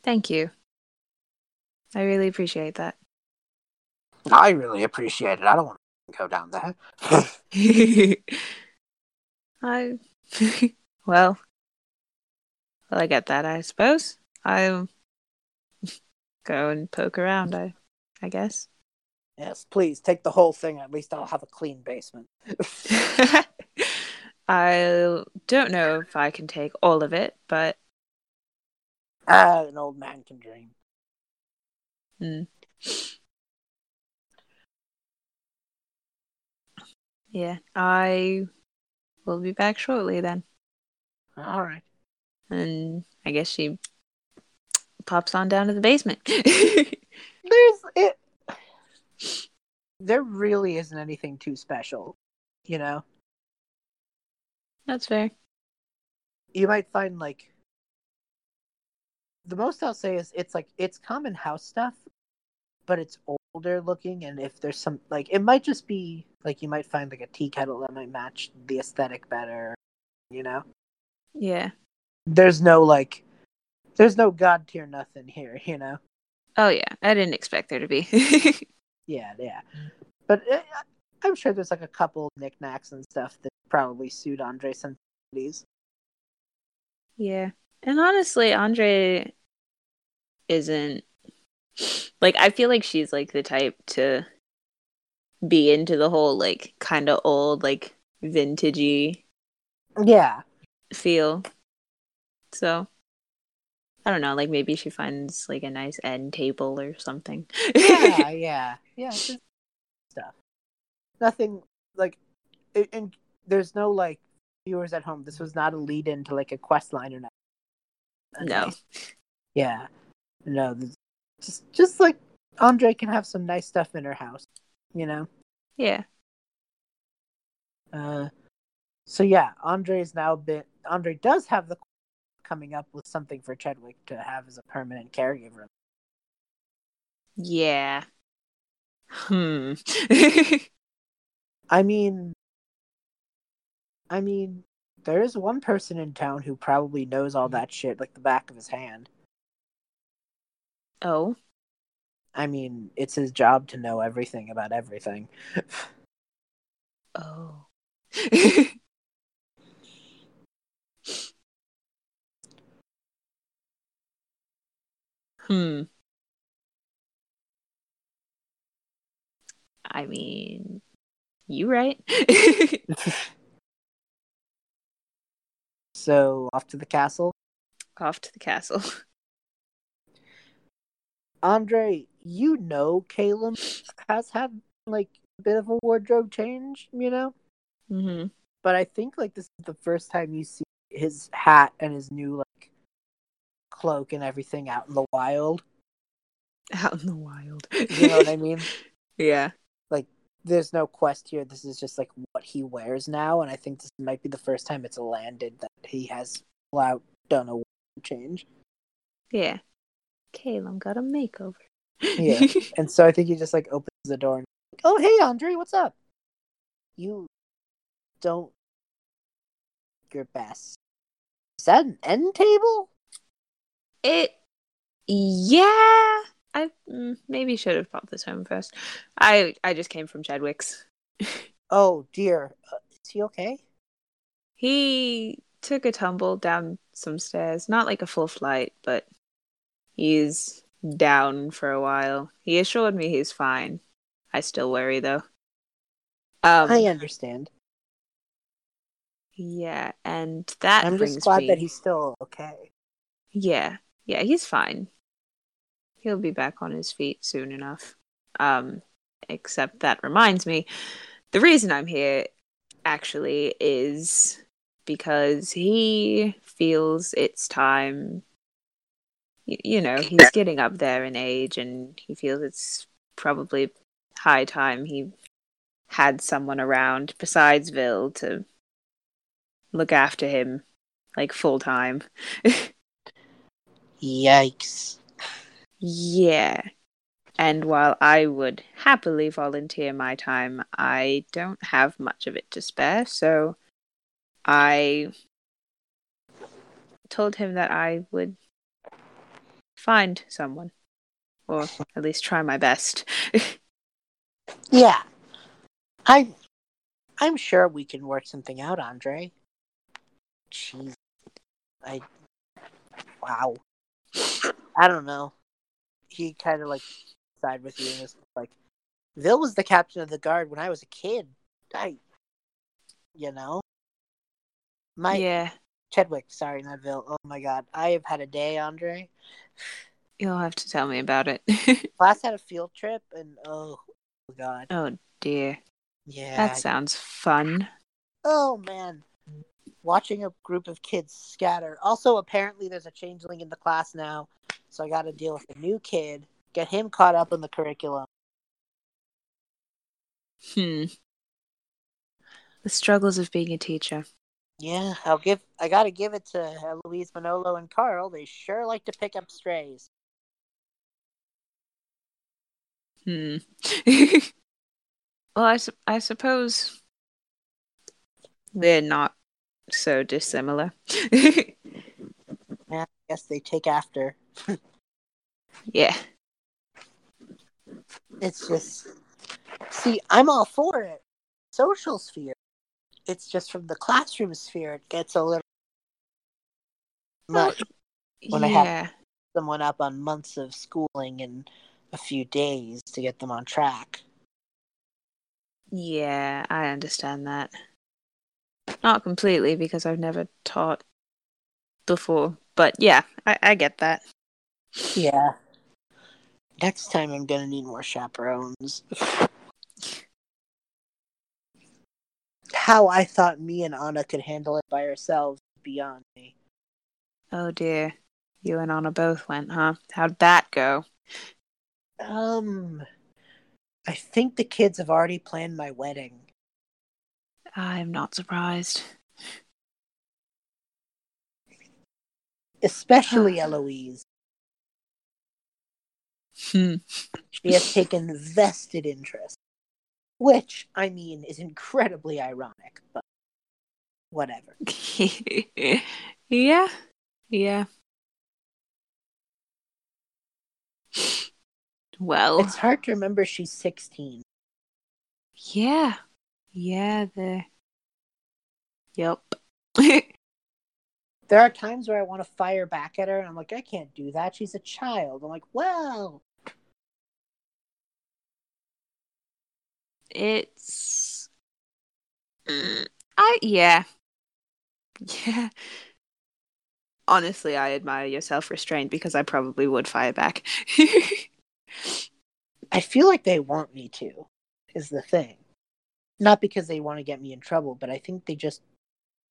B: Thank you. I really appreciate that.
A: I really appreciate it. I don't want to go down there.
B: I well, well, I get that. I suppose I'll go and poke around. I, I guess.
A: Yes, please take the whole thing. At least I'll have a clean basement.
B: I don't know if I can take all of it, but
A: ah, an old man can dream.
B: mm. yeah, I will be back shortly then.
A: All right.
B: And I guess she pops on down to the basement.
A: There's it. There really isn't anything too special, you know.
B: That's fair.
A: You might find like the most I'll say is it's like it's common house stuff, but it's older looking, and if there's some like it might just be like you might find like a tea kettle that might match the aesthetic better, you know.
B: Yeah.
A: There's no like, there's no god tier nothing here, you know.
B: Oh yeah, I didn't expect there to be.
A: Yeah, yeah. But uh, I'm sure there's like a couple knickknacks and stuff that probably suit Andrei's sensibilities.
B: yeah. And honestly, Andrei isn't like I feel like she's like the type to be into the whole like kind of old like vintagey
A: Yeah,
B: feel. So I don't know, like maybe she finds like a nice end table or something.
A: yeah, yeah, yeah. Stuff. Nothing like, it, and there's no like viewers at home. This was not a lead into like a quest line or nothing.
B: no.
A: Yeah, no. Just, just like Andrei can have some nice stuff in her house, you know.
B: Yeah.
A: Uh, so yeah, Andrei's now been. Andrei does have the coming up with something for Chadwick to have as a permanent caregiver.
B: Yeah. Hmm.
A: I mean, I mean, there is one person in town who probably knows all that shit like the back of his hand.
B: oh.
A: I mean, it's his job to know everything about everything.
B: Oh. Hmm. I mean, you right.
A: so off to the castle.
B: Off to the castle.
A: Andrei, you know Caleb has had like a bit of a wardrobe change, you know?
B: Mm-hmm.
A: But I think like this is the first time you see his hat and his new like cloak and everything out in the wild.
B: Out in the wild.
A: You know what I mean?
B: Yeah.
A: Like there's no quest here. This is just like what he wears now, and I think this might be the first time it's landed that he has out done a change.
B: Yeah. Caleb got a makeover.
A: Yeah. and so I think he just like opens the door and like, oh hey Andrei, what's up? You don't your best. Is that an end table?
B: It yeah. I mm, maybe should have brought this home first. I I just came from Chadwick's.
A: Oh dear, uh, is he okay?
B: He took a tumble down some stairs, not like a full flight, but he's down for a while. He assured me he's fine. I still worry though. Um,
A: I understand.
B: yeah, and that
A: I'm just glad
B: me.
A: that he's still okay.
B: Yeah, yeah, he's fine. He'll be back on his feet soon enough. Um, except that reminds me, the reason I'm here actually is because he feels it's time. y- You know, he's getting up there in age, and he feels it's probably high time he had someone around besides Vil to look after him like full time.
A: Yikes.
B: Yeah. And while I would happily volunteer my time, I don't have much of it to spare, so I told him that I would find someone. Or at least try my best.
A: Yeah. I I'm sure we can work something out, Andrei. Jeez. I wow. I don't know. He kind of like side with you and was like, Vil was the captain of the guard when I was a kid. I, you know, my
B: yeah.
A: Chadwick. Sorry, not Vil. Oh my God, I have had a day, Andrei.
B: You'll have to tell me about it.
A: Class had a field trip, and oh God,
B: oh dear.
A: yeah.
B: That sounds fun.
A: Oh man, watching a group of kids scatter. Also, apparently, there's a changeling in the class now, so I got to deal with a new kid, get him caught up in the curriculum.
B: Hmm. The struggles of being a teacher.
A: Yeah, I'll give. I got to give it to Louise Manolo and Carl. They sure like to pick up strays.
B: Hmm. well, I, su- I suppose they're not so dissimilar.
A: Yeah, I guess they take after.
B: yeah.
A: It's just. See, I'm all for it. Social sphere. It's just from the classroom sphere, it gets a little much. When I have- someone up on months of schooling in a few days to get them on track.
B: Yeah, I understand that. Not completely because I've never taught before, but yeah, I, I get that.
A: Yeah. Next time I'm gonna need more chaperones. How I thought me and Anna could handle it by ourselves beyond me.
B: Oh dear. You and Anna both went, huh? How'd that go?
A: Um I think the kids have already planned my wedding.
B: I'm not surprised.
A: Especially Eloise.
B: Hmm.
A: She has taken vested interest. Which, I mean, is incredibly ironic, but whatever.
B: yeah. Yeah. Well,
A: It's hard to remember she's 16.
B: yeah. Yeah, the Yep.
A: there are times where I want to fire back at her, and I'm like, I can't do that. She's a child. I'm like, well,
B: It's. Mm, I yeah. Yeah. Honestly, I admire your self restraint because I probably would fire back.
A: I feel like they want me to, is the thing. Not because they want to get me in trouble, but I think they just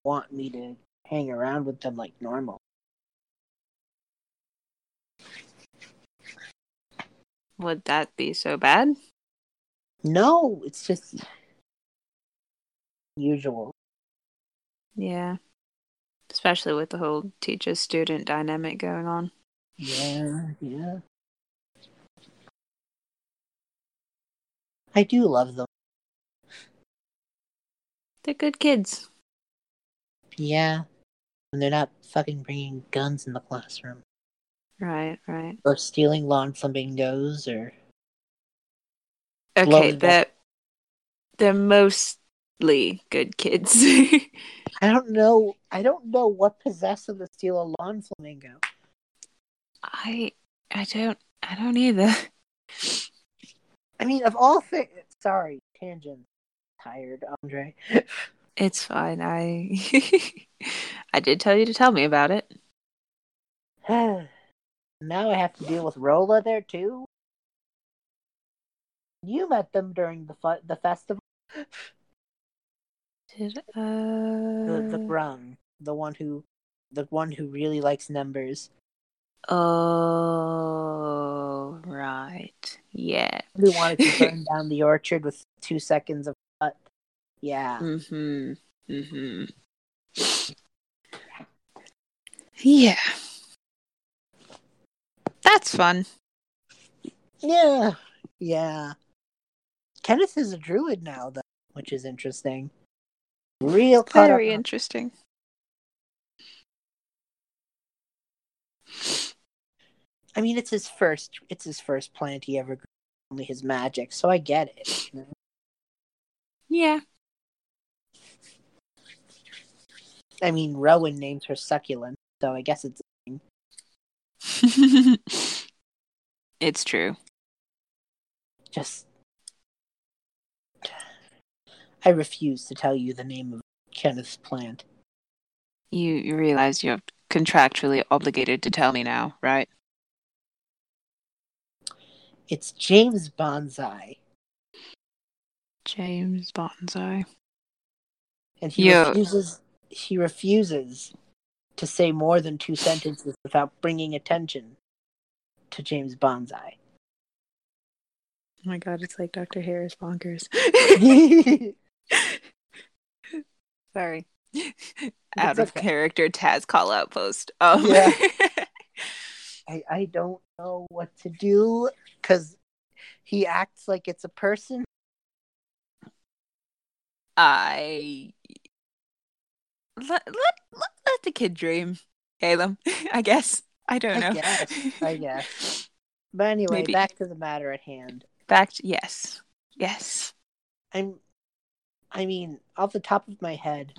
A: want me to hang around with them like normal.
B: would that be so bad?
A: No, it's just usual.
B: Yeah. Especially with the whole teacher student dynamic going on.
A: Yeah, yeah. I do love them.
B: They're good kids.
A: Yeah. And they're not fucking bringing guns in the classroom
B: Right, right.
A: or stealing lawn flamingos or
B: Okay,
A: Blowing
B: they're they're mostly good kids.
A: I don't know. I don't know what possessed them to steal a lawn flamingo.
B: I I don't I don't either.
A: I mean, of all things, sorry, tangent. Tired, Andrei.
B: It's fine. I I did tell you to tell me about it.
A: now I have to deal with Rolla there too. You met them during the fu- the festival.
B: Did uh
A: The the Brung, the one who, the one who really likes numbers.
B: Oh right. Yeah.
A: Who wanted to burn down the orchard with two seconds of cut. Yeah.
B: Mm-hmm. Mm-hmm. Yeah. That's fun.
A: Yeah. Yeah. Kenneth is a druid now, though, which is interesting. Real
B: Very
A: up.
B: interesting.
A: I mean, it's his first. It's his first plant he ever grew. Only his magic, so I get it. you know?
B: Yeah.
A: I mean, Rowan names her succulent, so I guess it's.
B: it's true.
A: just I refuse to tell you the name of Kenneth's plant.
B: You you realize you're contractually obligated to tell me now, right?
A: It's James Bonsai,
B: James Bonsai.
A: and he
B: Yeah.
A: refuses. He refuses to say more than two sentences without bringing attention to James Bonsai.
B: Oh my god, it's like Dr. Harris bonkers. Sorry. Out of
A: okay.
B: character Taz call out post. Um,
A: Yeah. I I don't know what to do because he acts like it's a person.
B: I let, let, let, let the kid dream, Caleb. I guess. I don't
A: I
B: know.
A: guess, I guess. But anyway,
B: Maybe.
A: back to the matter at hand.
B: Back to, yes. Yes.
A: I'm I mean, off the top of my head,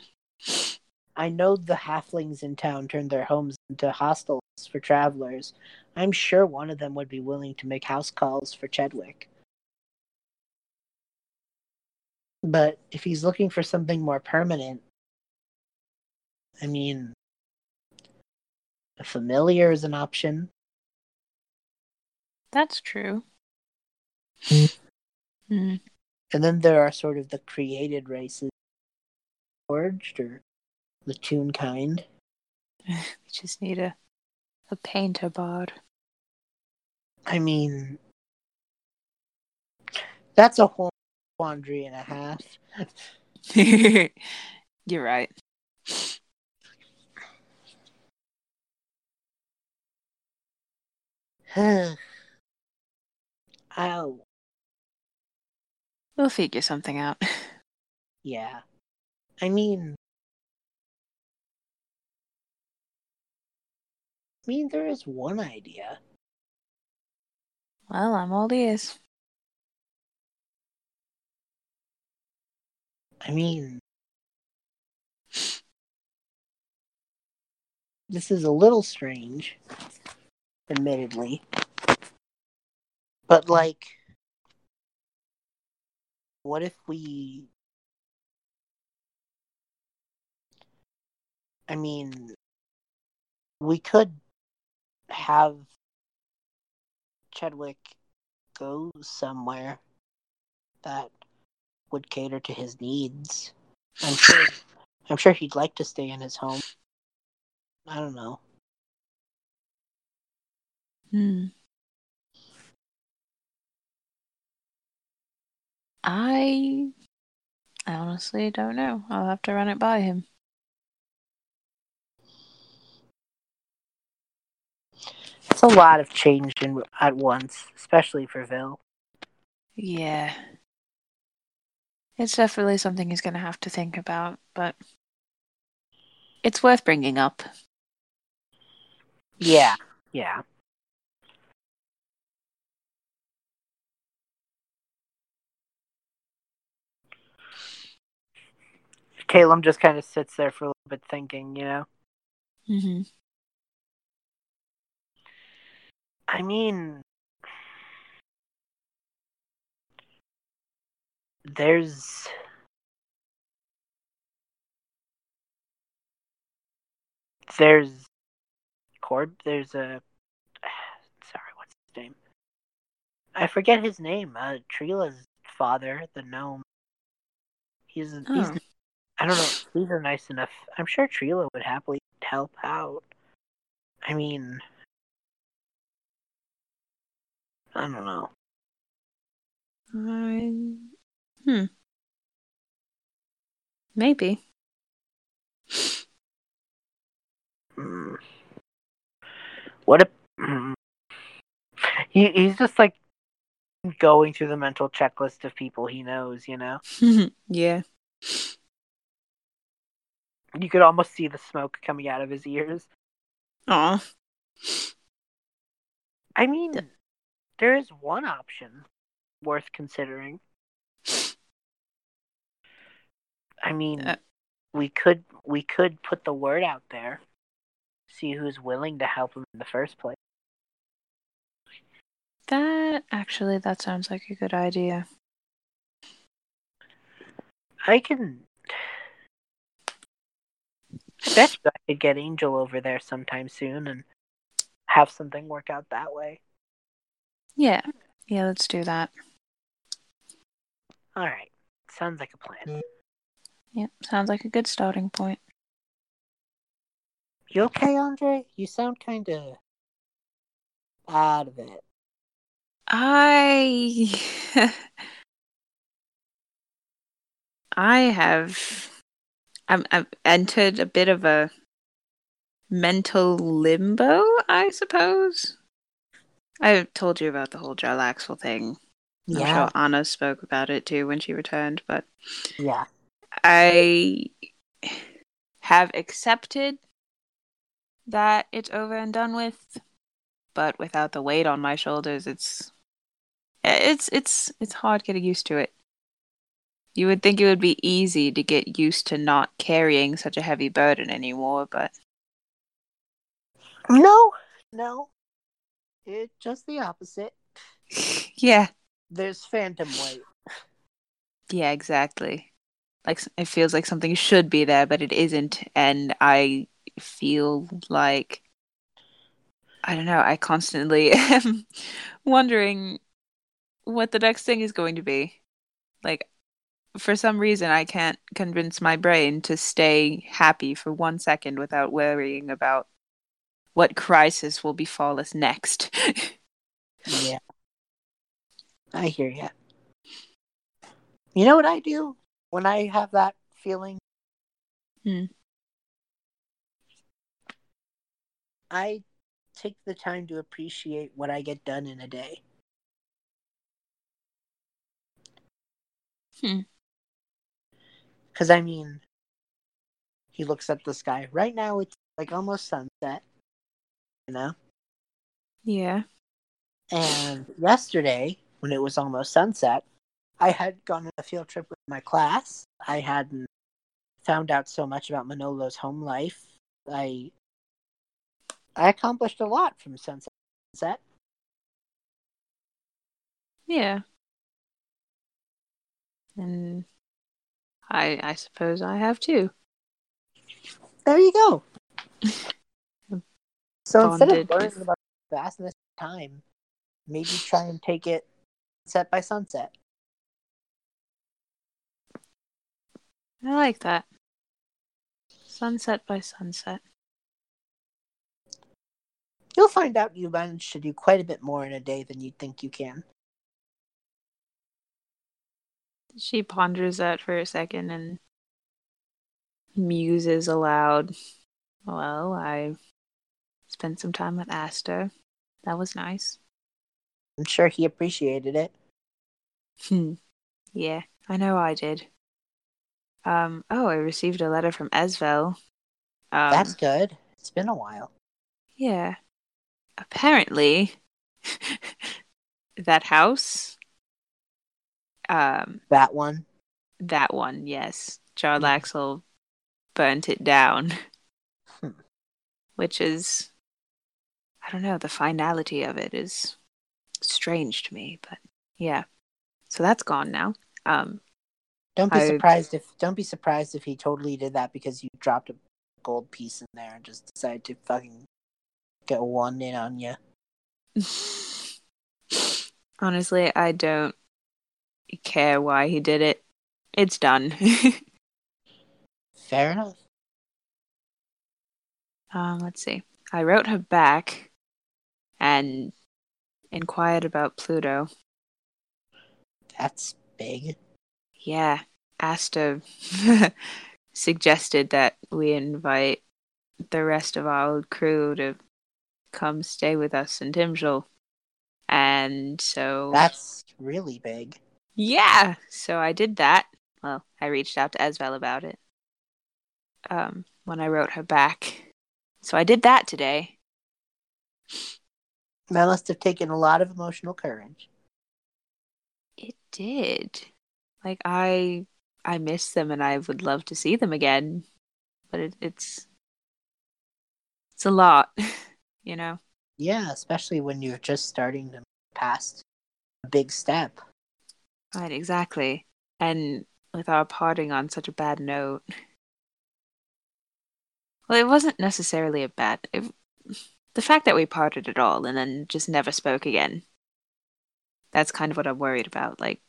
A: I know the halflings in town turned their homes into hostels for travelers. I'm sure one of them would be willing to make house calls for Chadwick. But if he's looking for something more permanent, I mean, a familiar is an option.
B: That's true.
A: Hmm.
B: Mm.
A: And then there are sort of the created races, forged or the tune kind.
B: We just need a a painter bard.
A: I mean, that's a whole quandary and a half.
B: You're right.
A: Ow.
B: We'll figure something out.
A: Yeah. I mean, I mean, there is one idea.
B: Well, I'm all ears.
A: I mean, this is a little strange, admittedly. But like what if we I mean we could have Chadwick go somewhere that would cater to his needs. I'm sure I'm sure he'd like to stay in his home. I don't know.
B: Hmm. I I honestly don't know. I'll have to run it by him.
A: It's a lot of change in, at once, especially for Vil.
B: Yeah. It's definitely something he's going to have to think about, but it's worth bringing up.
A: Yeah, yeah. Caleb just kind of sits there for a little bit thinking, you know?
B: Mm-hmm.
A: I mean, there's. There's. Corb, there's a. Sorry, what's his name? I forget his name. Uh, Trila's father, the gnome. He's, he's
B: Oh.
A: I don't know. These are nice enough. I'm sure Trila would happily help out. I mean, I don't know.
B: I... Hmm. Maybe.
A: Hmm. What if hmm. he he's just like going through the mental checklist of people he knows. You know,
B: yeah.
A: You could almost see the smoke coming out of his ears.
B: Aw.
A: I mean, there is one option worth considering. I mean,
B: Uh.
A: we could we could put the word out there, see who's willing to help him in the first place.
B: That actually, that sounds like a good idea.
A: I can. I bet you I could get Angel over there sometime soon and have something work out that way.
B: Yeah. Yeah, let's do that.
A: All right, sounds like a plan.
B: Yep, sounds like a good starting point.
A: You okay, Andrei? You sound kind of out of it.
B: I I have I'm, I've entered a bit of a mental limbo, I suppose. I told you about the whole Jarlaxle thing. I'm
A: Yeah,
B: sure Anna spoke about it too when she returned, but
A: yeah.
B: I have accepted that it's over and done with, but without the weight on my shoulders, it's it's it's it's hard getting used to it. You would think it would be easy to get used to not carrying such a heavy burden anymore, but
A: No, no. It's just the opposite.
B: yeah,
A: There's phantom weight.
B: yeah, exactly. Like it feels like something should be there, but it isn't, and I feel like I don't know. I constantly am wondering what the next thing is going to be. Like, for some reason, I can't convince my brain to stay happy for one second without worrying about what crisis will befall us next.
A: Yeah. I hear you. You know what I do when I have that feeling?
B: Hmm.
A: I take the time to appreciate what I get done in a day.
B: Hmm.
A: Because, I mean, he looks at the sky. Right now, it's like almost sunset, you know?
B: yeah.
A: And yesterday, when it was almost sunset, I had gone on a field trip with my class. I hadn't found out so much about Manolo's home life. I I accomplished a lot from sunset. Sunset.
B: Yeah. And I I suppose I have too.
A: There you go. So instead of
B: Bonded.
A: learning about the vastness of time, maybe try and take it set by sunset.
B: I like that. Sunset by sunset.
A: You'll find out you manage to do quite a bit more in a day than you'd think you can.
B: She ponders that for a second and muses aloud. Well, I spent some time with Asta. That was nice.
A: I'm sure he appreciated it.
B: Hmm. Yeah, I know I did. Um. Oh, I received a letter from Esvel. Um,
A: That's good. It's been a while.
B: yeah. Apparently, that house. Um,
A: That one.
B: that one, yes, Jarlaxle burnt it down,
A: Hmm.
B: which is, I don't know, the finality of it is strange to me, but yeah. So that's gone now. Um,
A: Don't be
B: I-
A: surprised if don't be surprised if he totally did that because you dropped a gold piece in there and just decided to fucking get one in on you.
B: honestly, I don't care why he did it. It's done.
A: Fair enough.
B: um, let's see. I wrote her back and inquired about Pluto.
A: That's big.
B: Yeah, Asta suggested that we invite the rest of our old crew to come stay with us in Timshel. And so
A: That's really big.
B: Yeah, so I did that. Well, I reached out to Esvel about it. Um, when I wrote her back. So I did that today.
A: That must have taken a lot of emotional courage.
B: It did. Like I I miss them and I would love to see them again. But it, it's it's a lot, you know.
A: Yeah, especially when you're just starting to past a big step.
B: Right, exactly. And with our parting on such a bad note. Well, it wasn't necessarily a bad. It, the fact that we parted at all and then just never spoke again. That's kind of what I'm worried about. Like,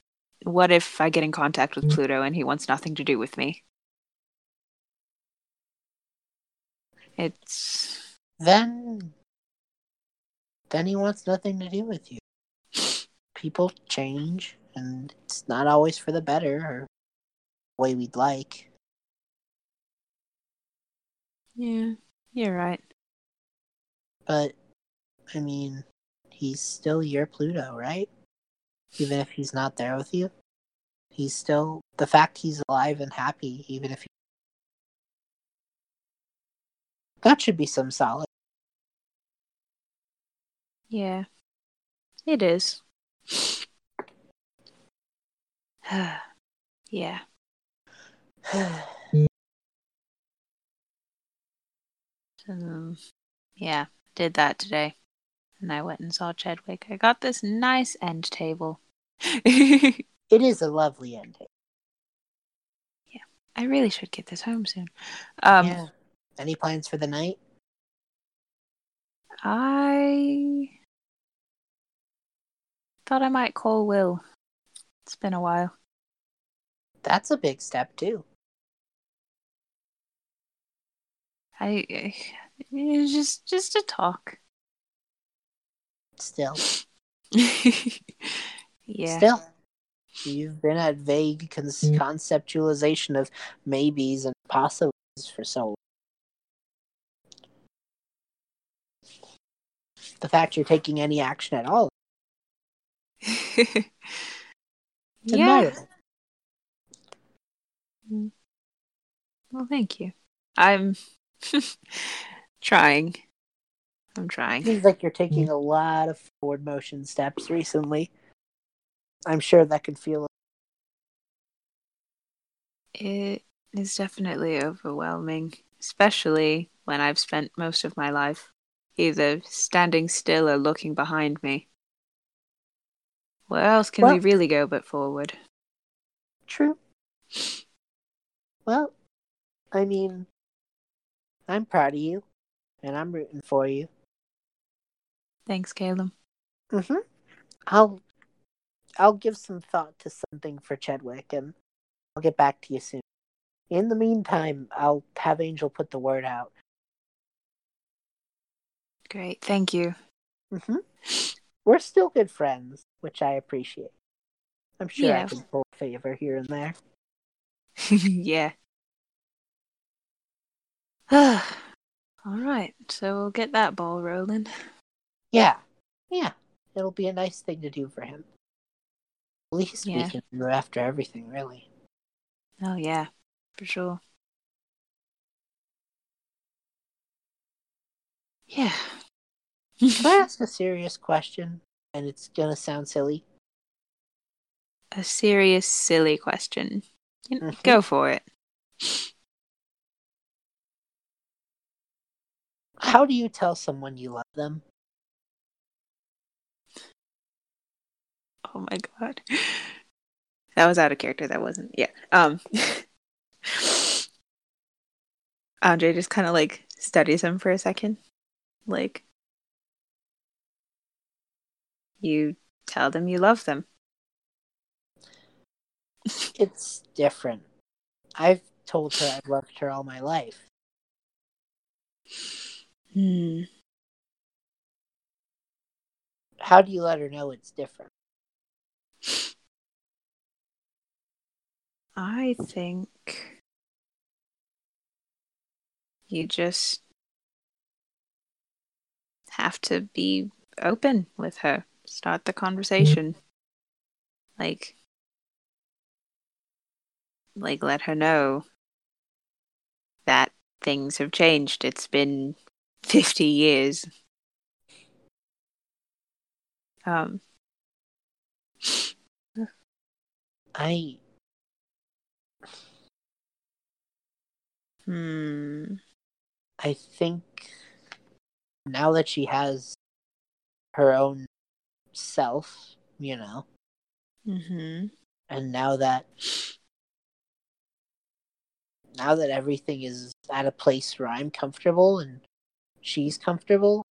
B: what if I get in contact with mm. Pluto and he wants nothing to do with me? It's.
A: Then then he wants nothing to do with you. People change and it's not always for the better or the way we'd like.
B: Yeah, you're right.
A: But I mean, he's still your Pluto, right? Even if he's not there with you. He's still the fact he's alive and happy, even if he that should be some solid.
B: Yeah, it is. yeah. Um, yeah, did that today. And I went and saw Chadwick. I got this nice end table.
A: It is a lovely end table.
B: Yeah, I really should get this home soon. Um,
A: yeah. Any plans for the night?
B: I thought I might call Will. It's been a while.
A: That's a big step too.
B: I it's just just to talk.
A: Still.
B: yeah.
A: Still. You've been at vague con-
B: Mm.
A: conceptualization of maybes and possibilities for so long. The fact you're taking any action at all is
B: yeah.
A: Mm.
B: Well, thank you. I'm trying. I'm trying.
A: Seems like you're taking mm. a lot of forward motion steps recently. I'm sure that could feel
B: It is definitely overwhelming, especially when I've spent most of my life either standing still or looking behind me. Where else can
A: Well-
B: we really go but forward?
A: True. Well, I mean, I'm proud of you, and I'm rooting for you.
B: Thanks, Caleb.
A: Mm-hmm. I'll, I'll give some thought to something for Chadwick, and I'll get back to you soon. In the meantime, I'll have Angel put the word out.
B: Great, thank you.
A: Mm-hmm. We're still good friends, which I appreciate. I'm sure I can pull a favor here and there.
B: yeah. All right, so we'll get that ball rolling.
A: Yeah, yeah. It'll be a nice thing to do for him. At least
B: Yeah.
A: we can do after everything, really.
B: Oh yeah, for sure. Yeah.
A: Can I ask a serious question? And it's gonna sound silly.
B: a serious, silly question. You know,
A: Mhm.
B: Go for it.
A: How do you tell someone you love them?
B: Oh my god. That was out of character. That wasn't. Yeah. Um Andrei just kind of like studies him for a second. Like you tell them you love them.
A: It's different. I've told her I've loved her all my life.
B: Hmm.
A: How do you let her know it's different?
B: I think you just have to be open with her. Start the conversation. Like like let her know that things have changed. It's been 50 years. Um
A: I
B: hmm
A: I think now that she has her own self, you know,
B: mhm
A: and now that now that everything is at a place where I'm comfortable and she's comfortable,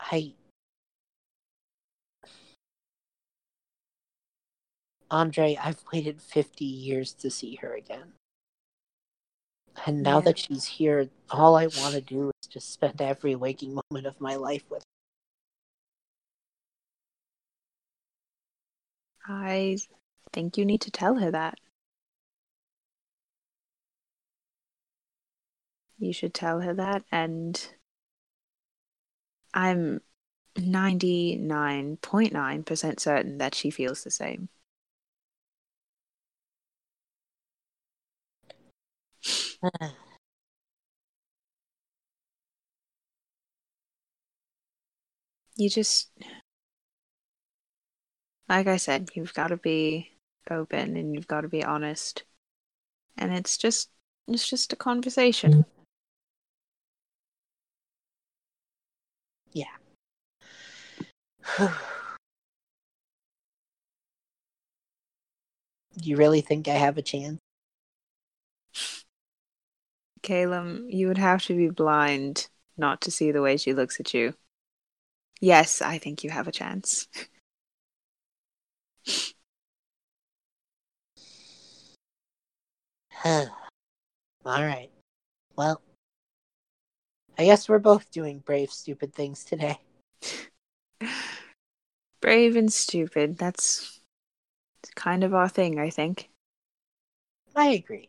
A: I Andrei, I've waited 50 years to see her again. And now
B: Yeah.
A: that she's here, all I want to do is just spend every waking moment of my life with
B: I think you need to tell her that. You should tell her that, and I'm 99.9% certain that she feels the same. You just, like I said, you've got to be open and you've got to be honest. And it's just, it's just a conversation. Yeah.
A: you really think I have a chance?
B: Caleb, you would have to be blind not to see the way she looks at you. Yes, I think you have a chance.
A: All right. Well, I guess we're both doing brave, stupid things today.
B: Brave and stupid. That's kind of our thing, I think.
A: I agree.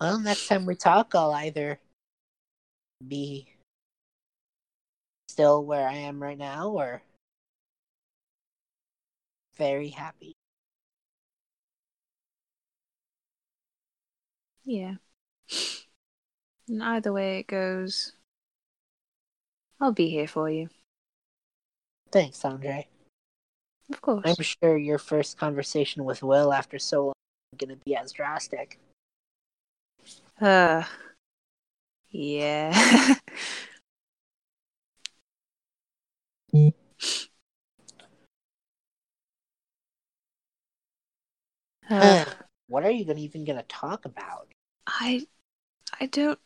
A: Well, next time we talk, I'll either be still where I am right now or very happy.
B: Yeah. And either way it goes, I'll be here for you.
A: Thanks, Andrei.
B: Of course.
A: I'm sure your first conversation with Will after so long isn't going to be as drastic.
B: Uh, Yeah. Uh,
A: what are you gonna even gonna talk about?
B: I I don't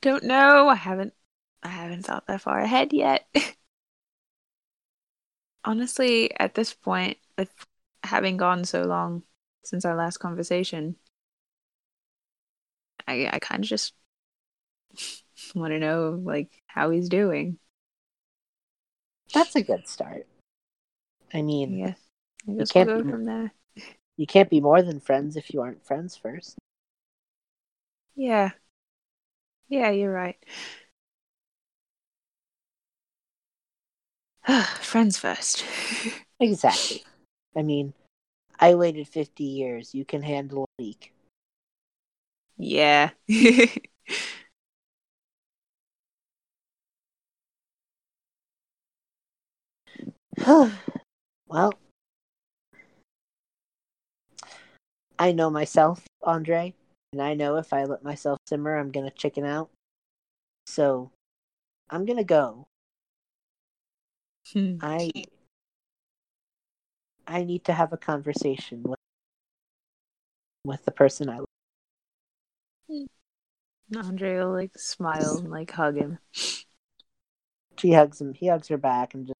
B: don't know. I haven't I haven't thought that far ahead yet. Honestly, at this point, with having gone so long since our last conversation, I I kind of just want to know like how he's doing.
A: That's a good start. I mean,
B: Yeah, I guess
A: can't
B: we'll go
A: be-
B: from there.
A: You can't be more than friends if you aren't friends first.
B: Yeah, yeah, you're right. Friends first.
A: Exactly. I mean, I waited 50 years. You can handle a week.
B: yeah.
A: well, I know myself, Andrei, and I know if I let myself simmer, I'm going to chicken out. So, I'm going to go.
B: Hmm.
A: I I need to have a conversation with with the person I love.
B: Andrei will like smile and like hug him.
A: She hugs him. He hugs her back and just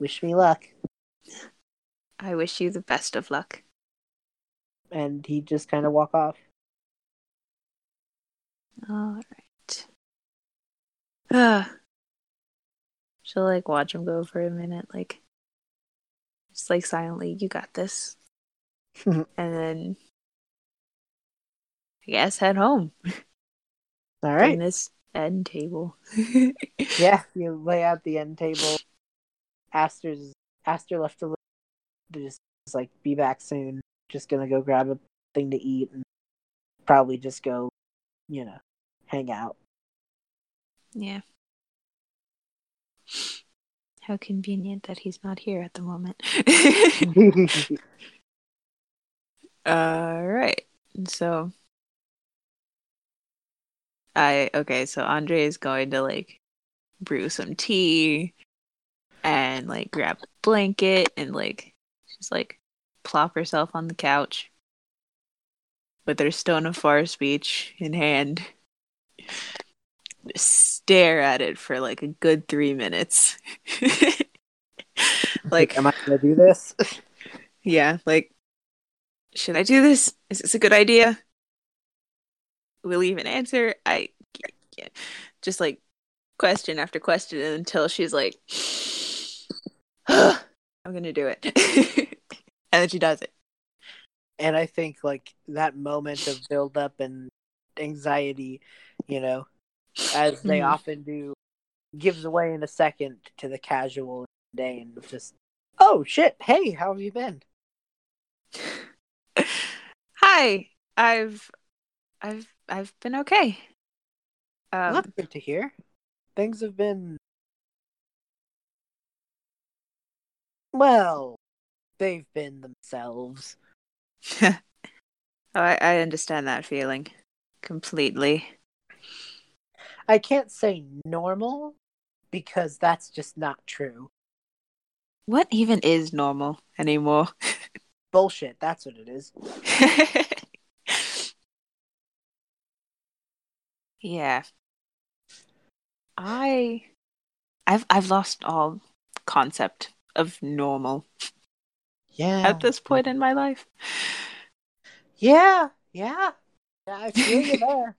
A: wish me luck.
B: I wish you the best of luck.
A: And he just kind of walk off.
B: All right. Ah. She'll like watch him go for a minute, like just like silently, you got this. and then I guess head home
A: All right.
B: this end table.
A: Yeah, you lay out the end table. Aster's Aster left a little. Just like, be back soon. Just gonna go grab a thing to eat and probably just go, you know, hang out.
B: Yeah. How convenient that he's not here at the moment. All right. So I okay, so Andrei is going to like brew some tea and like grab a blanket and like just like plop herself on the couch with her stone of far speech in hand. Stare at it for like a good three minutes. like
A: am I gonna do this?
B: yeah, like, should I do this? Is this a good idea? Will he even answer? I yeah. just like question after question until she's like, I'm gonna do it. and then she does it.
A: and I think like that moment of build up and anxiety, you know, as they
B: Mhm.
A: often do, gives away in a second to the casual day and just, oh shit, hey, how have you been?
B: Hi, I've, I've, I've been okay. Um,
A: good to hear. Things have been well, they've been themselves.
B: oh, I, I understand that feeling completely.
A: I can't say normal because that's just not true.
B: What even is normal anymore?
A: Bullshit, that's what it is.
B: yeah. I I've I've lost all concept of normal
A: Yeah.
B: at this point in my life.
A: Yeah, yeah. Yeah, I feel you there.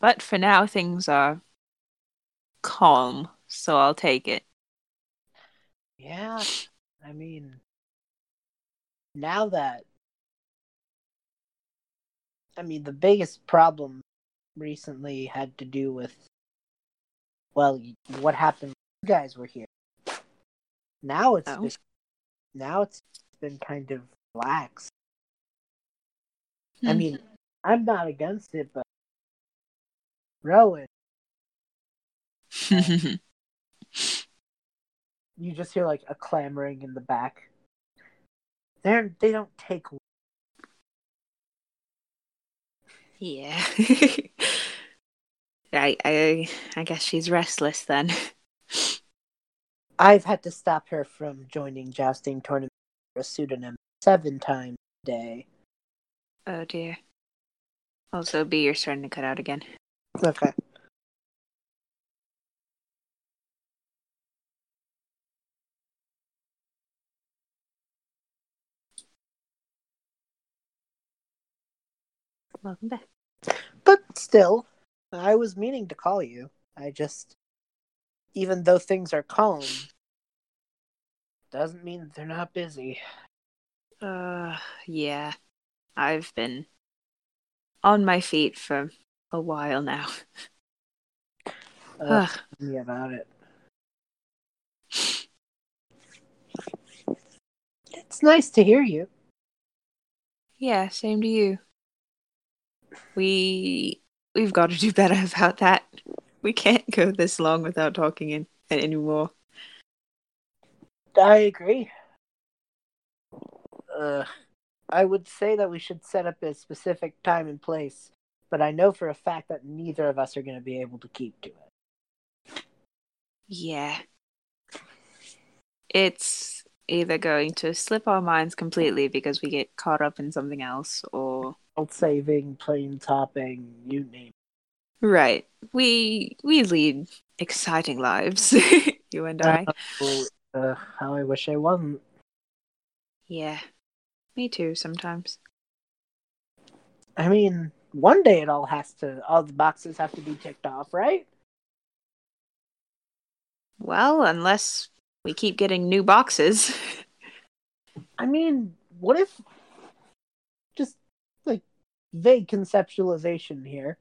B: But for now things are calm, so I'll take it.
A: Yeah. I mean, now that. I mean, the biggest problem recently had to do with. Well, what happened when you guys were here. Now it's
B: Oh.
A: been, now it's been kind of lax. I
B: Hmm.
A: mean, I'm not against it, but Rowan, you just hear like a clamoring in the back. They're they don't take.
B: Yeah. I I I guess she's restless then.
A: I've had to stop her from joining jousting tournament for a pseudonym seven times a day.
B: Oh dear. Also, B, you're starting to cut out again.
A: Okay.
B: Welcome back.
A: But still, I was meaning to call you. I just, even though things are calm, doesn't mean they're not busy.
B: Uh, yeah. I've been on my feet for a while now.
A: Uh, tell me about it. It's nice to hear you.
B: Yeah, same to you. We we've got to do better about that. We can't go this long without talking in, anymore.
A: I agree. Uh, I would say that we should set up a specific time and place, but I know for a fact that neither of us are going to be able to keep to it.
B: Yeah. It's either going to slip our minds completely because we get caught up in something else or
A: saving, plane topping, you name
B: right. We we lead exciting lives, you and I.
A: uh, how I wish I wasn't.
B: Yeah. Me too sometimes.
A: I mean, one day it all has to, all the boxes have to be ticked off, right?
B: Well, unless we keep getting new boxes.
A: I mean, what if just like vague conceptualization here?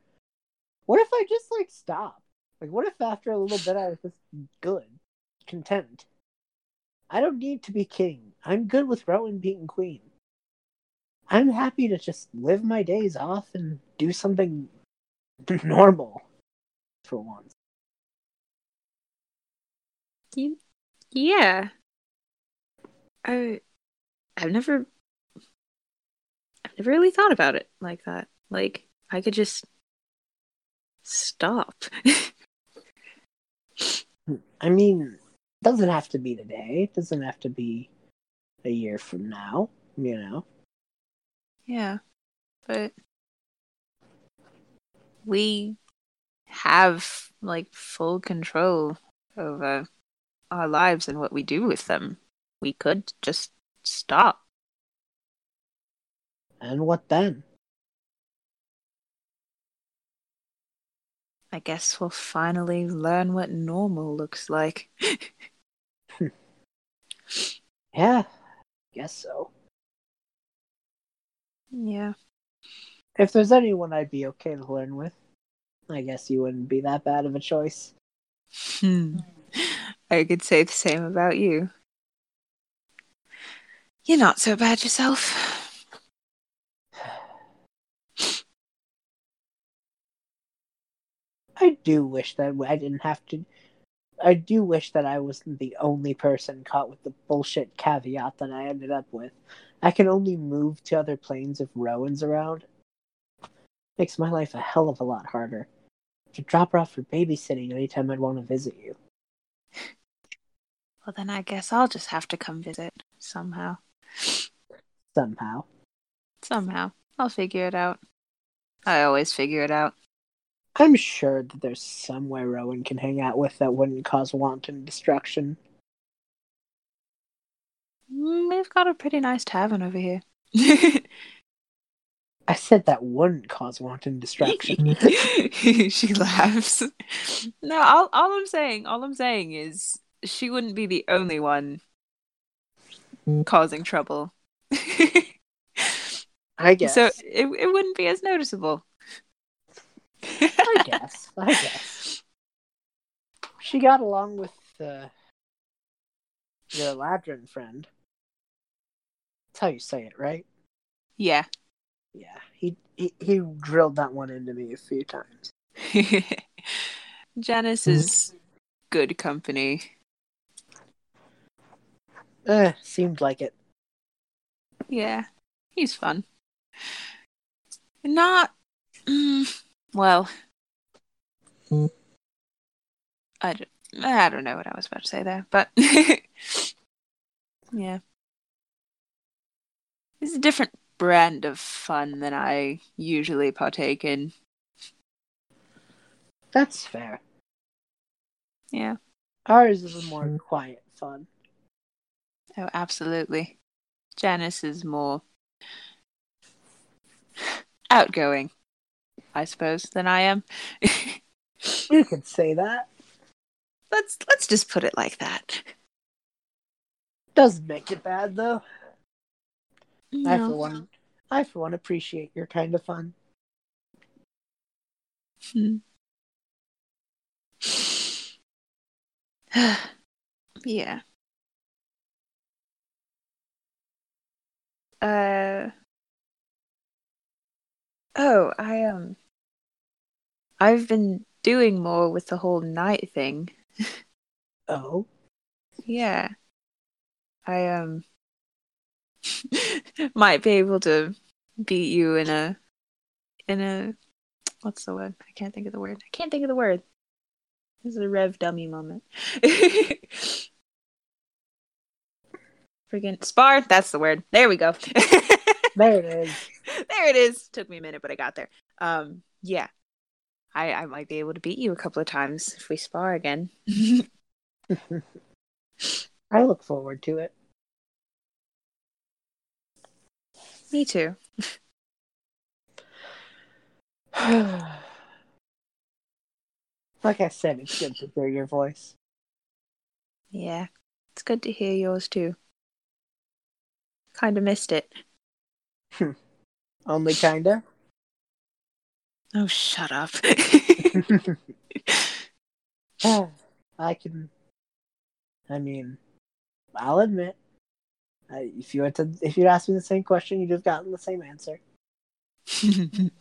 A: What if I just like stop? Like, what if after a little bit I was just good, content? I don't need to be king. I'm good with Rowan being queen. I'm happy to just live my days off and do something normal for once.
B: Yeah. I I've never I've never really thought about it like that. Like I could just stop.
A: I mean, it doesn't have to be today. It doesn't have to be a year from now, you know.
B: yeah. But we have like full control over our lives and what we do with them. We could just stop.
A: And what then?
B: I guess we'll finally learn what normal looks like.
A: Yeah, guess so.
B: yeah.
A: If there's anyone I'd be okay to learn with, I guess you wouldn't be that bad of a choice.
B: Hmm. I could say the same about you. You're not so bad yourself.
A: I do wish that I didn't have to. I do wish that I wasn't the only person caught with the bullshit caveat that I ended up with. I can only move to other planes if Rowan's around. Makes my life a hell of a lot harder. To drop her off for babysitting anytime I'd want to visit you.
B: Well, then I guess I'll just have to come visit somehow.
A: Somehow.
B: Somehow. I'll figure it out. I always figure it out.
A: I'm sure that there's somewhere Rowan can hang out with that wouldn't cause wanton destruction.
B: Mm, We've got a pretty nice tavern over here.
A: I said that wouldn't cause wanton destruction.
B: she laughs. No, all, all I'm saying, all I'm saying is she wouldn't be the only one causing trouble.
A: I guess.
B: So it it wouldn't be as noticeable.
A: I guess. I guess. She got along with the your Ladrin friend. That's how you say it, right?
B: Yeah.
A: Yeah. He, he he drilled that one into me a few times.
B: Janice is good company.
A: Eh, seemed like it.
B: Yeah, he's fun. Not Mm, well,
A: Hmm.
B: I don't, I don't know what I was about to say there, but yeah, it's a different brand of fun than I usually partake in.
A: That's fair.
B: Yeah.
A: Ours is a more quiet fun.
B: Oh, absolutely. Janice is more outgoing, I suppose, than I am.
A: You could say that.
B: let's let's just put it like that.
A: Doesn't make it bad though. I for one I for one appreciate your kind of fun.
B: Hmm. yeah. Uh. Oh, I um. I've been doing more with the whole night thing.
A: Oh.
B: Yeah. I um might be able to beat you in a in a what's the word? I can't think of the word. I can't think of the word. This is a rev dummy moment. Friggin' spar, that's the word. There we go.
A: There it is.
B: there it is. Took me a minute, but I got there. Um yeah. I I might be able to beat you a couple of times if we spar again.
A: I look forward to it.
B: me too.
A: like I said, it's good to hear your voice.
B: Yeah. It's good to hear yours too. Kind of missed it.
A: Only kinda.
B: Oh, shut up.
A: I can. I mean, I'll admit, I, if you had to, if you'd asked me the same question, you'd have gotten the same answer.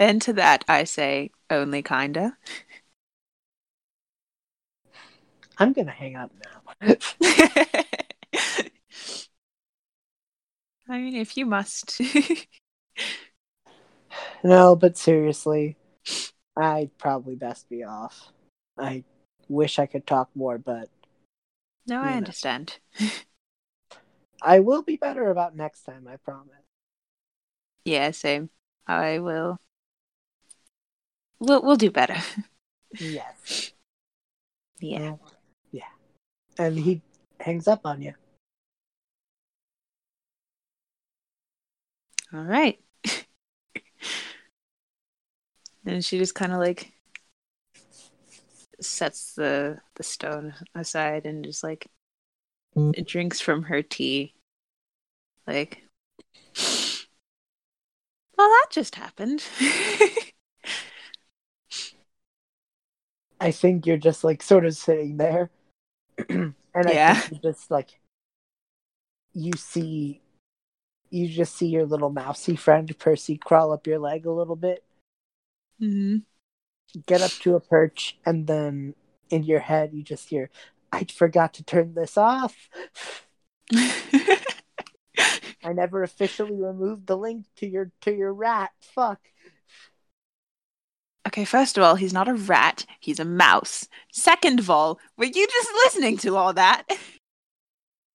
B: and to that, I say only kinda.
A: I'm gonna hang up now.
B: I mean, if you must.
A: No, but seriously, I'd probably best be off. I wish I could talk more, but
B: no, I
A: Yeah.
B: understand.
A: I will be better about next time. I promise.
B: Yeah, same. I will. We'll we'll do better.
A: Yes.
B: Yeah.
A: Yeah. And he hangs up on you.
B: All right. And she just kind of like sets the the stone aside and just like
A: Mm.
B: drinks from her tea. Like, well, that just happened.
A: I think you're just like sort of sitting there, and I
B: Yeah.
A: just like you see, you just see your little mousy friend Percy crawl up your leg a little bit,
B: hmm
A: get up to a perch, and then in your head you just hear, "I forgot to turn this off. I never officially removed the link to your to your rat. Fuck."
B: okay, first of all, he's not a rat, he's a mouse. Second of all, were you just listening to all that?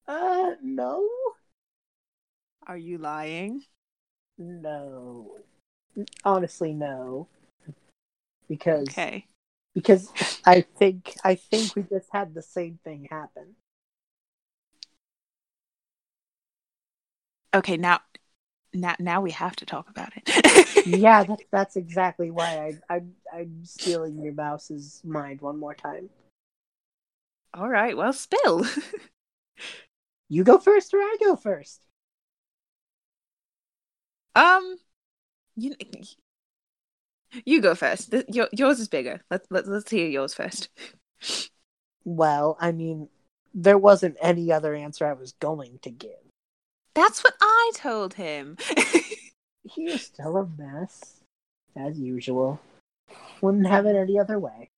A: Uh, no,
B: Are you lying?
A: no. Honestly, no. Because
B: Okay.
A: because I think I think we just had the same thing happen.
B: Okay, now now now we have to talk about it.
A: yeah, that's that's exactly why I I I'm stealing your mouse's mind one more time.
B: All right, well, spill.
A: You go first or I go first?
B: um, you you go first. Your, yours is bigger. Let's let, let's hear yours first.
A: Well, I mean, there wasn't any other answer I was going to give.
B: That's what I told him.
A: You're still a mess, as usual. Wouldn't have it any other way.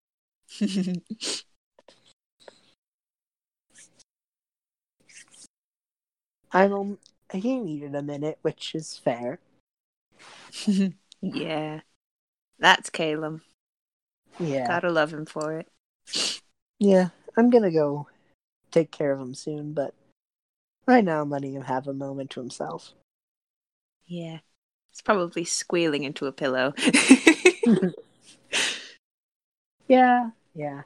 A: I'm um, he needed a minute, which is fair.
B: yeah. That's Caleb.
A: Yeah.
B: Gotta love him for it.
A: Yeah. I'm gonna go take care of him soon, but right now I'm letting him have a moment to himself.
B: Yeah. He's probably squealing into a pillow.
A: Yeah, yeah.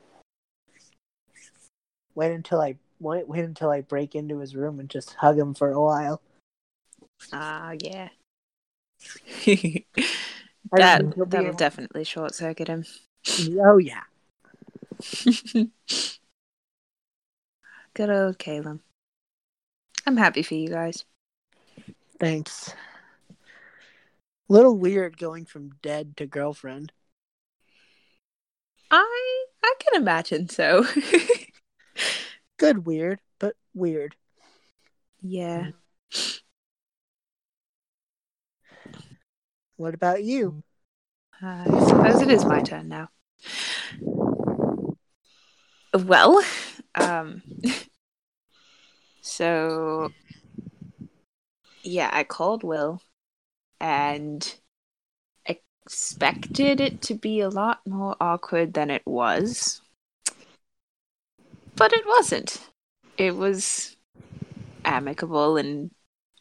A: Wait until I wait, wait until I break into his room and just hug him for a while.
B: Ah, yeah. That that'll definitely short circuit him.
A: Oh yeah.
B: Good old Caleb. I'm happy for you guys.
A: Thanks. Little weird going from dead to girlfriend.
B: I I can imagine so.
A: Good weird, but weird.
B: yeah. Mm.
A: What about you?
B: I suppose it is my turn now. Well, um, so yeah, I called Will and expected it to be a lot more awkward than it was, but it wasn't. It was amicable and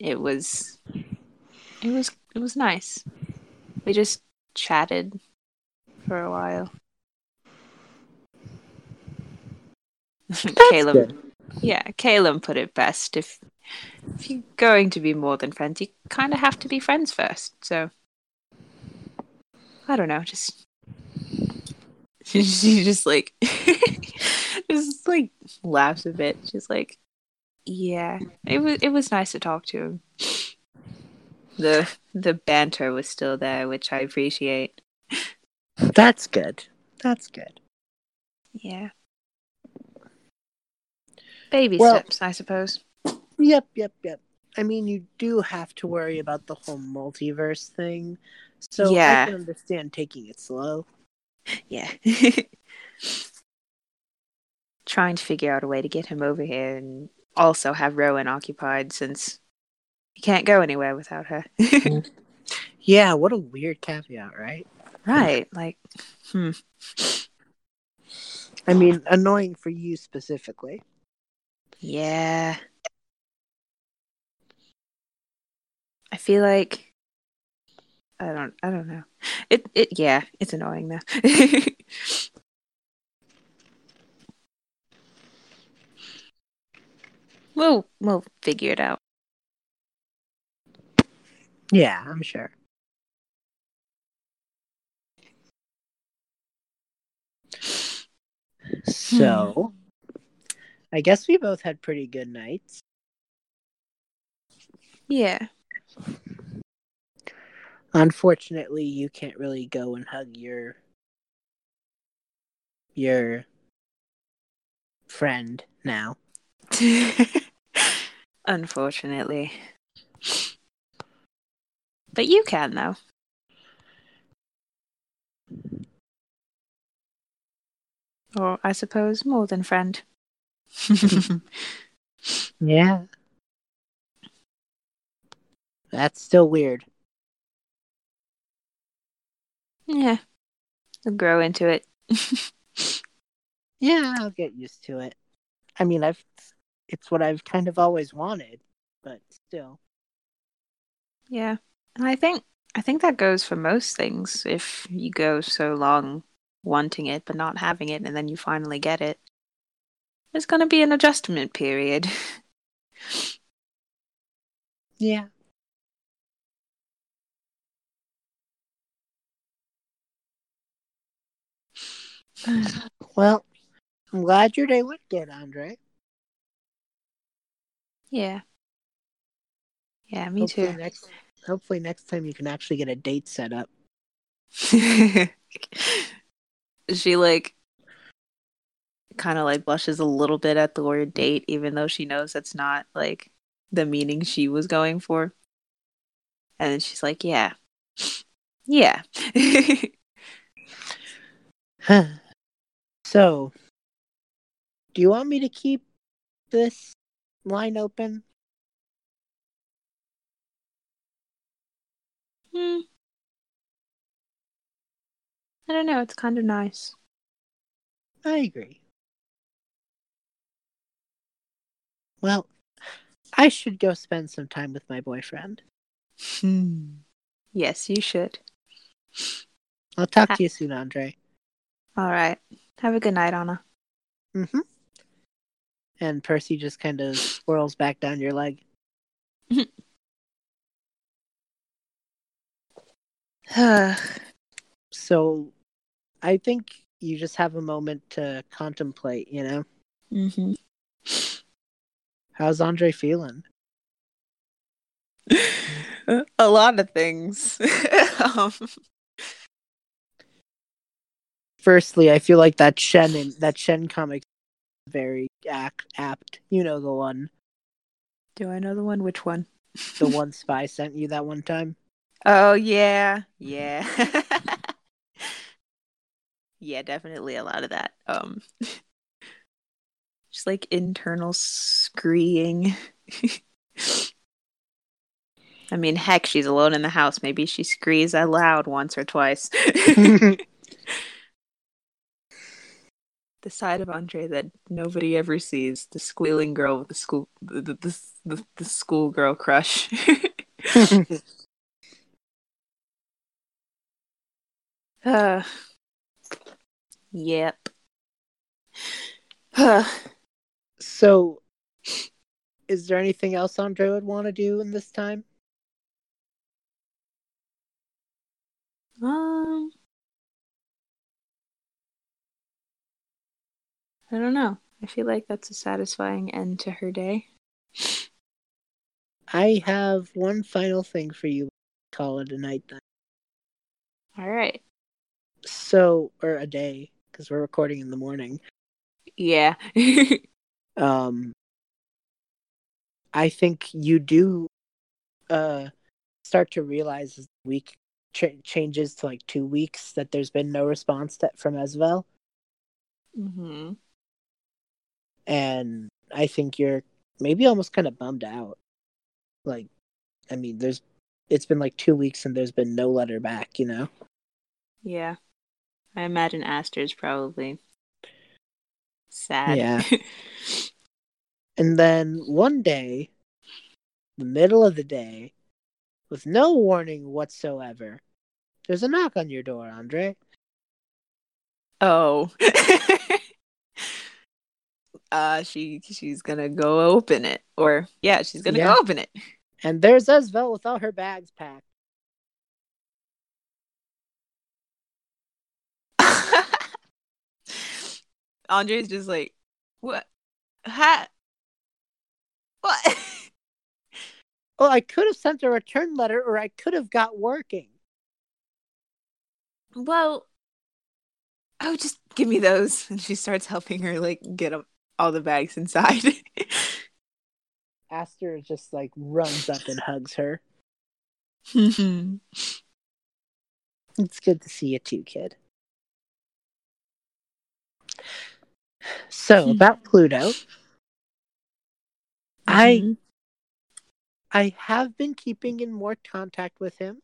B: it was it was it was nice. We just chatted for a while. Caleb,
A: good.
B: yeah, Caleb put it best. If if you're going to be more than friends, you kind of have to be friends first. So I don't know, just she just like just like laughs a bit. She's like, yeah, it was it was nice to talk to him. The the banter was still there, which I appreciate.
A: That's good. That's good.
B: Yeah. Baby
A: Well-
B: steps, I suppose.
A: Yep, yep, yep. I mean, you do have to worry about the whole multiverse thing, so
B: Yeah.
A: I can understand taking it slow.
B: Yeah. Trying to figure out a way to get him over here and also have Rowan occupied since he can't go anywhere without her.
A: Yeah, what a weird caveat, right?
B: right. Like, hmm.
A: I mean, annoying for you specifically.
B: Yeah. I feel like I don't I don't know. It it yeah, it's annoying though. we'll we'll figure it out.
A: Yeah, I'm sure. Hmm. So, I guess we both had pretty good nights.
B: Yeah.
A: Unfortunately, you can't really go and hug your your friend now.
B: Unfortunately. But you can though. Or I suppose more than friend.
A: Yeah. That's still weird.
B: yeah. I'll grow into it.
A: Yeah, I'll get used to it. I mean, I've it's what I've kind of always wanted, but still.
B: Yeah. I think I think that goes for most things. If you go so long wanting it but not having it and then you finally get it. There's gonna be an adjustment period.
A: Yeah. Well, I'm glad your day went good, Andrei.
B: yeah. Yeah, me
A: hopefully
B: too.
A: next hopefully next time you can actually get a date set up.
B: she like kind of like blushes a little bit at the word date even though she knows that's not like the meaning she was going for and then she's like yeah yeah
A: so, do you want me to keep this line open?
B: Hmm, I don't know. It's kind of nice.
A: I agree. Well, I should go spend some time with my boyfriend.
B: Hmm. Yes, you should.
A: I'll talk to you soon, Andrei.
B: All right. Have a good night, Anna.
A: Mm-hmm. And Percy just kind of swirls back down your leg. So I think you just have a moment to contemplate, you know?
B: mm-hmm.
A: How's Andrei feeling?
B: A lot of things. um,
A: Firstly, I feel like that Shen in, that Shen comic is very act, apt. You know the one,
B: do I know the one? Which one?
A: the one spy sent you that one time.
B: Oh yeah, yeah, yeah. Definitely a lot of that. Um, just like internal screeing. I mean, heck, she's alone in the house. Maybe she screes out loud once or twice. the side of Andrei that nobody ever sees. The squealing girl with the school, the the, the, the, the schoolgirl crush. Uh, yep. Uh,
A: so, is there anything else Andrei would want to do in this time?
B: um, I don't know. I feel like that's a satisfying end to her day.
A: I have one final thing for you. Call it a night then.
B: All right.
A: So, or a day, because we're recording in the morning.
B: Yeah.
A: Um, I think you do uh start to realize as the week ch- changes to like two weeks that there's been no response to, from Esvel,
B: hmm
A: and I think you're maybe almost kind of bummed out. Like, I mean, there's it's been like two weeks and there's been no letter back. You know.
B: Yeah. I imagine Aster's probably sad.
A: Yeah. And then one day, the middle of the day, with no warning whatsoever, there's a knock on your door, Andrei.
B: oh. uh she she's gonna go open it. Or yeah, she's gonna
A: Yeah.
B: go open it.
A: And there's Esvel with all her bags packed.
B: Andrei's just like, what? Ha? What?
A: Well, oh, I could have sent a return letter or I could have got working.
B: well, oh, just give me those. And she starts helping her like get all the bags inside.
A: Aster just like runs up and hugs her. It's good to see you too, kid. So,
B: Hmm.
A: about Pluto, I
B: Mhm.
A: I have been keeping in more contact with him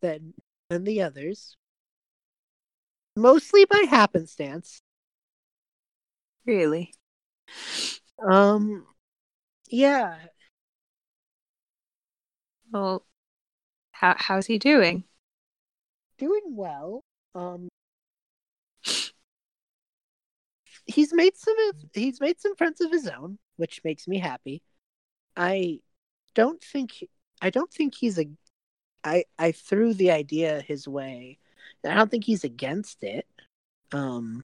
A: than than the others. Mostly by happenstance.
B: really.
A: Um yeah,
B: Well, how how's he doing?
A: doing well. Um he's made some of, he's made some friends of his own, which makes me happy. I don't think I don't think he's a I I threw the idea his way. I don't think he's against it. Um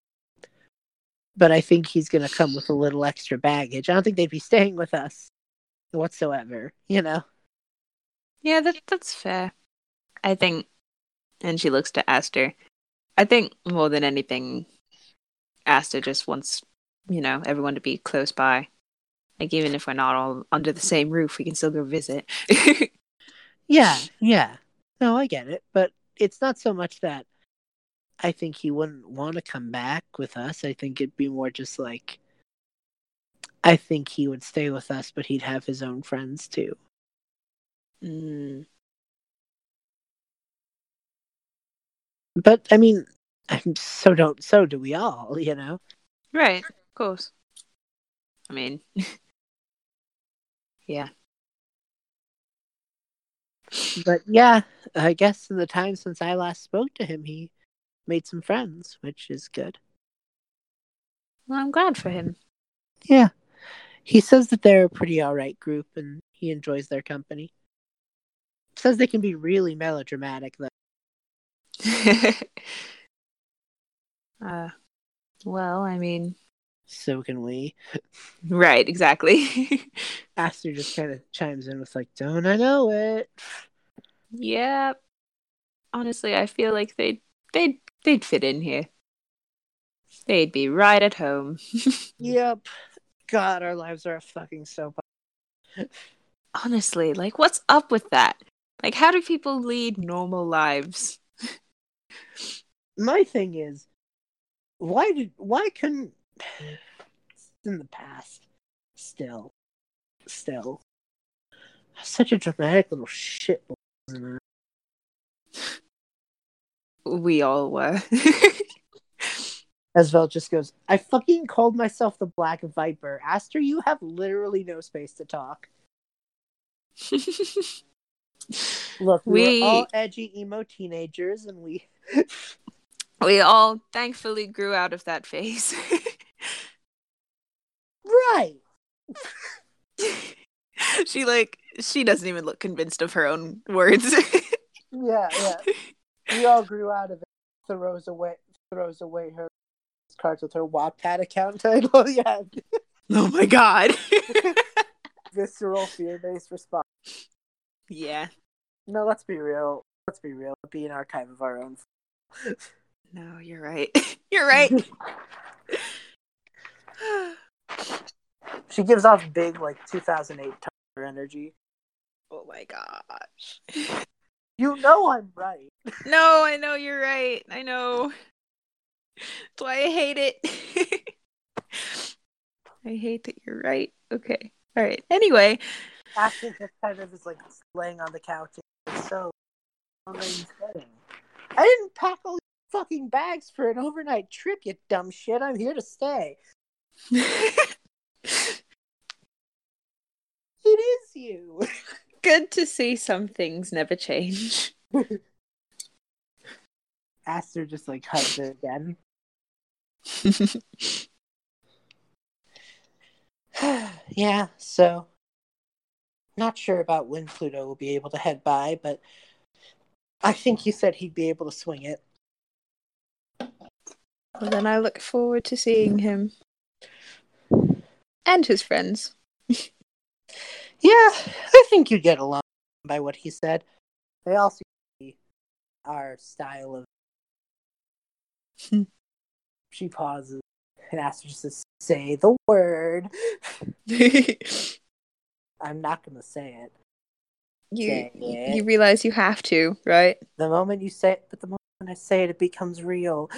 A: but I think he's going to come with a little extra baggage. I don't think they'd be staying with us whatsoever, you know.
B: Yeah, that that's fair. I think, and she looks to Aster. I think more than anything, Aster just wants, you know, everyone to be close by. Like even if we're not all under the same roof, we can still go visit.
A: Yeah, yeah. No, I get it, but it's not so much that I think he wouldn't want to come back with us. I think it'd be more just like I think he would stay with us, but he'd have his own friends too.
B: mm,
A: But I mean, I'm so don't so do we all, you know.
B: Right, of course. I mean, yeah.
A: But yeah, I guess in the time since I last spoke to him, he made some friends, which is good.
B: Well, I'm glad for him.
A: Yeah. He says that they're a pretty alright group and he enjoys their company. Says they can be really melodramatic though.
B: uh, well, I mean,
A: So can we.
B: right, exactly.
A: Aster just kind of chimes in with like, "Don't I know it?"
B: yeah. Honestly, I feel like they'd they'd they'd fit in here. They'd be right at home.
A: Yep. God, our lives are a fucking soap.
B: Honestly, like what's up with that? Like how do people lead normal lives?
A: My thing is, why did why couldn't in the past still still such a dramatic little shit?
B: We all were.
A: Esvel just goes, I fucking called myself the Black Viper. Aster, you have literally no space to talk. Look, we,
B: We-
A: were all edgy emo teenagers and we
B: we all thankfully grew out of that phase.
A: Right.
B: she like she doesn't even look convinced of her own words.
A: Yeah, yeah. We all grew out of it. Throws away throws away her cards with her Wattpad account title. Oh, yeah.
B: oh my god.
A: Visceral fear based response.
B: yeah.
A: No, let's be real. Let's be real. Be an archive of our own.
B: No, you're right. You're right.
A: She gives off big like 2008 Tumblr energy.
B: oh my gosh.
A: You know I'm right.
B: No, I know you're right. I know. That's why I hate it. I hate that you're right. Okay. All right. Anyway,
A: Ashley just kind of is like laying on the couch. It's so. I didn't pack all fucking bags for an overnight trip, you dumb shit. I'm here to stay. It is you.
B: good to see some things never change.
A: Aster just like hugs her again. yeah, so not sure about when Pluto will be able to head by, but I think he said he'd be able to swing it.
B: Well, then I look forward to seeing him and his friends.
A: Yeah, I think you get along by what he said. They all seem to be our style of. She pauses and asks just to say the word. I'm not going to say it. Say it.
B: you realize you have to, right?
A: The moment you say it, but the moment I say it, it becomes real.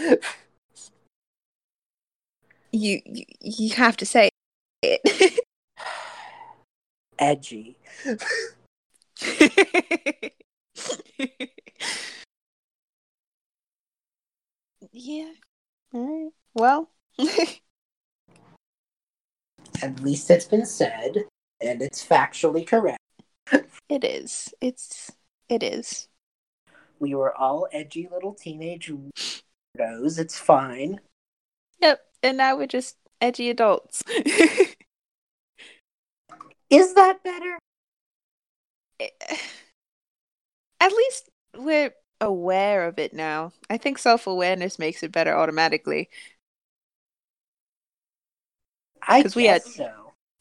B: You you, you have to say it.
A: Edgy.
B: yeah. All right. Well,
A: At least it's been said, and it's factually correct.
B: it is. It's it is.
A: We were all edgy little teenage weirdos. It's fine.
B: Yep. And now we're just edgy adults.
A: Is that better?
B: At least we're aware of it now. I think self awareness makes it better automatically.
A: I guess
B: we had-
A: so.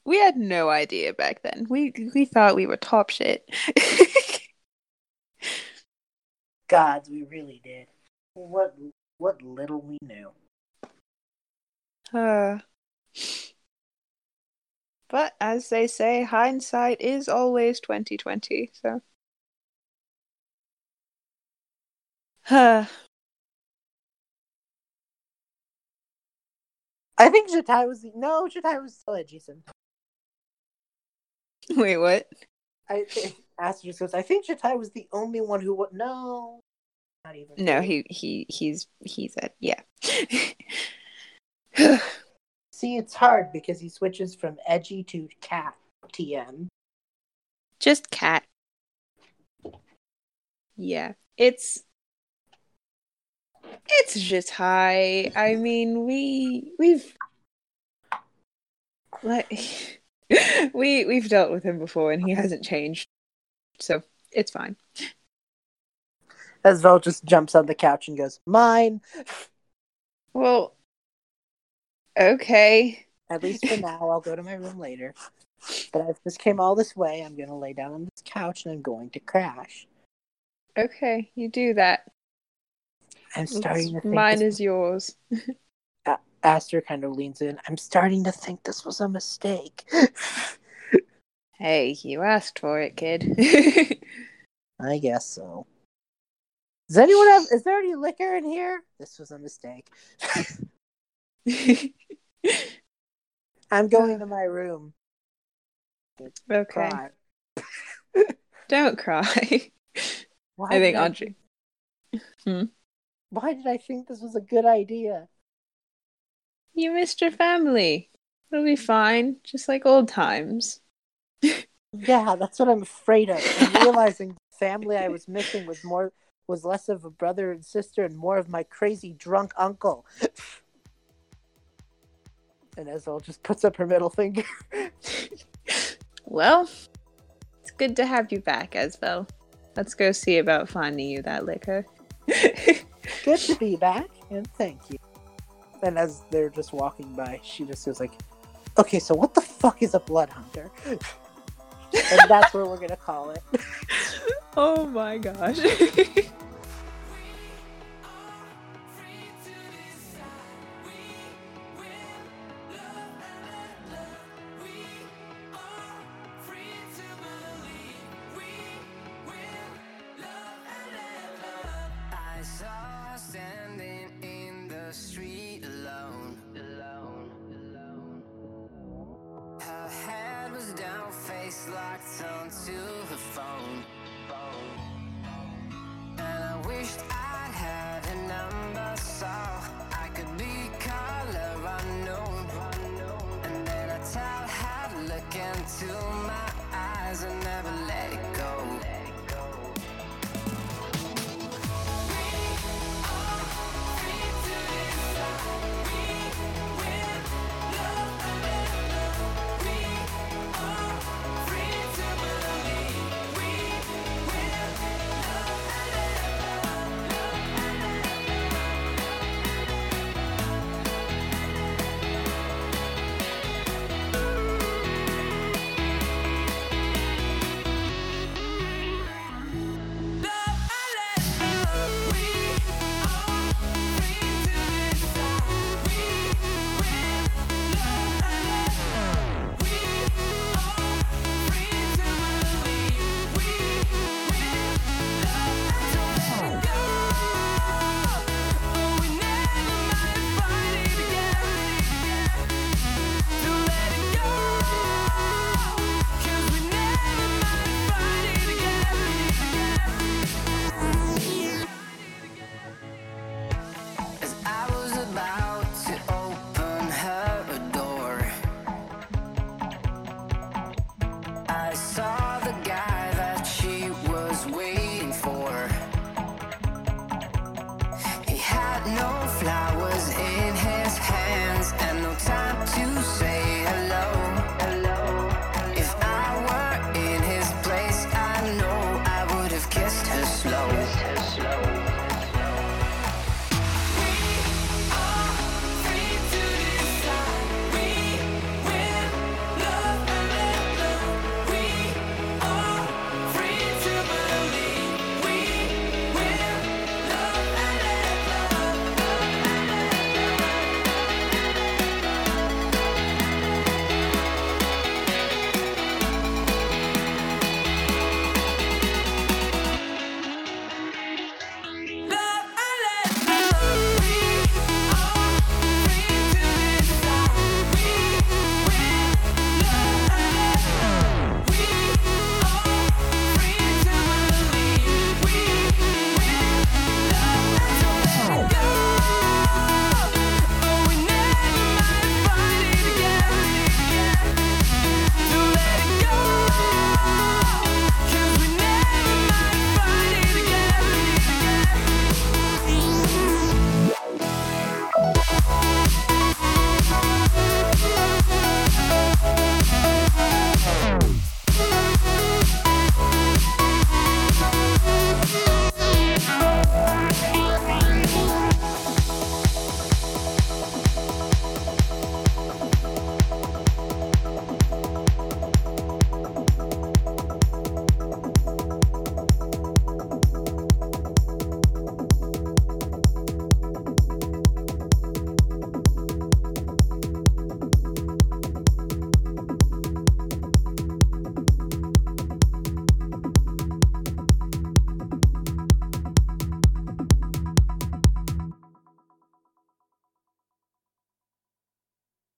B: We had no idea back then. We we thought we were top shit.
A: Gods, we really did. What what little we knew.
B: Uh, but as they say, hindsight is always twenty twenty. So, uh,
A: I think Jatai was the no, Jatai was still edgy. Son.
B: wait, what?
A: I think Aster just goes. I think Jatai was the only one who would no. Not even.
B: No, he he he's he said yeah.
A: See, it's hard because he switches from edgy to cat TM.
B: Just cat. Yeah, it's it's just high. I mean, we we've like we we've dealt with him before, and he hasn't changed, so it's fine.
A: Esvel just jumps on the couch and goes, "Mine."
B: Well, okay.
A: At least for now, I'll go to my room later. But I just came all this way. I'm gonna lay down on this couch and I'm going to crash.
B: Okay, you do that.
A: I'm starting to think.
B: Mine
A: this-
B: is yours.
A: Aster kind of leans in. I'm starting to think this was a mistake.
B: Hey, you asked for it, kid.
A: I guess so. Does anyone have? Is there any liquor in here? This was a mistake. I'm going to my room.
B: okay.
A: Cry.
B: Don't cry.
A: Why
B: I think
A: did
B: Andrei. Hmm?
A: Why did I think this was a good idea?
B: You missed your family. It'll be fine, just like old times.
A: Yeah, that's what I'm afraid of. I'm realizing the family I was missing was more was less of a brother and sister and more of my crazy drunk uncle. And Esvel just puts up her middle finger.
B: Well, it's good to have you back, Esvel. Let's go see about finding you that liquor.
A: Good to be back, and thank you. And as they're just walking by, she just goes like, "Okay, so what the fuck is a blood hunter?" and that's where we're gonna call it.
B: oh my gosh.
C: Onto her phone. And I wished I'd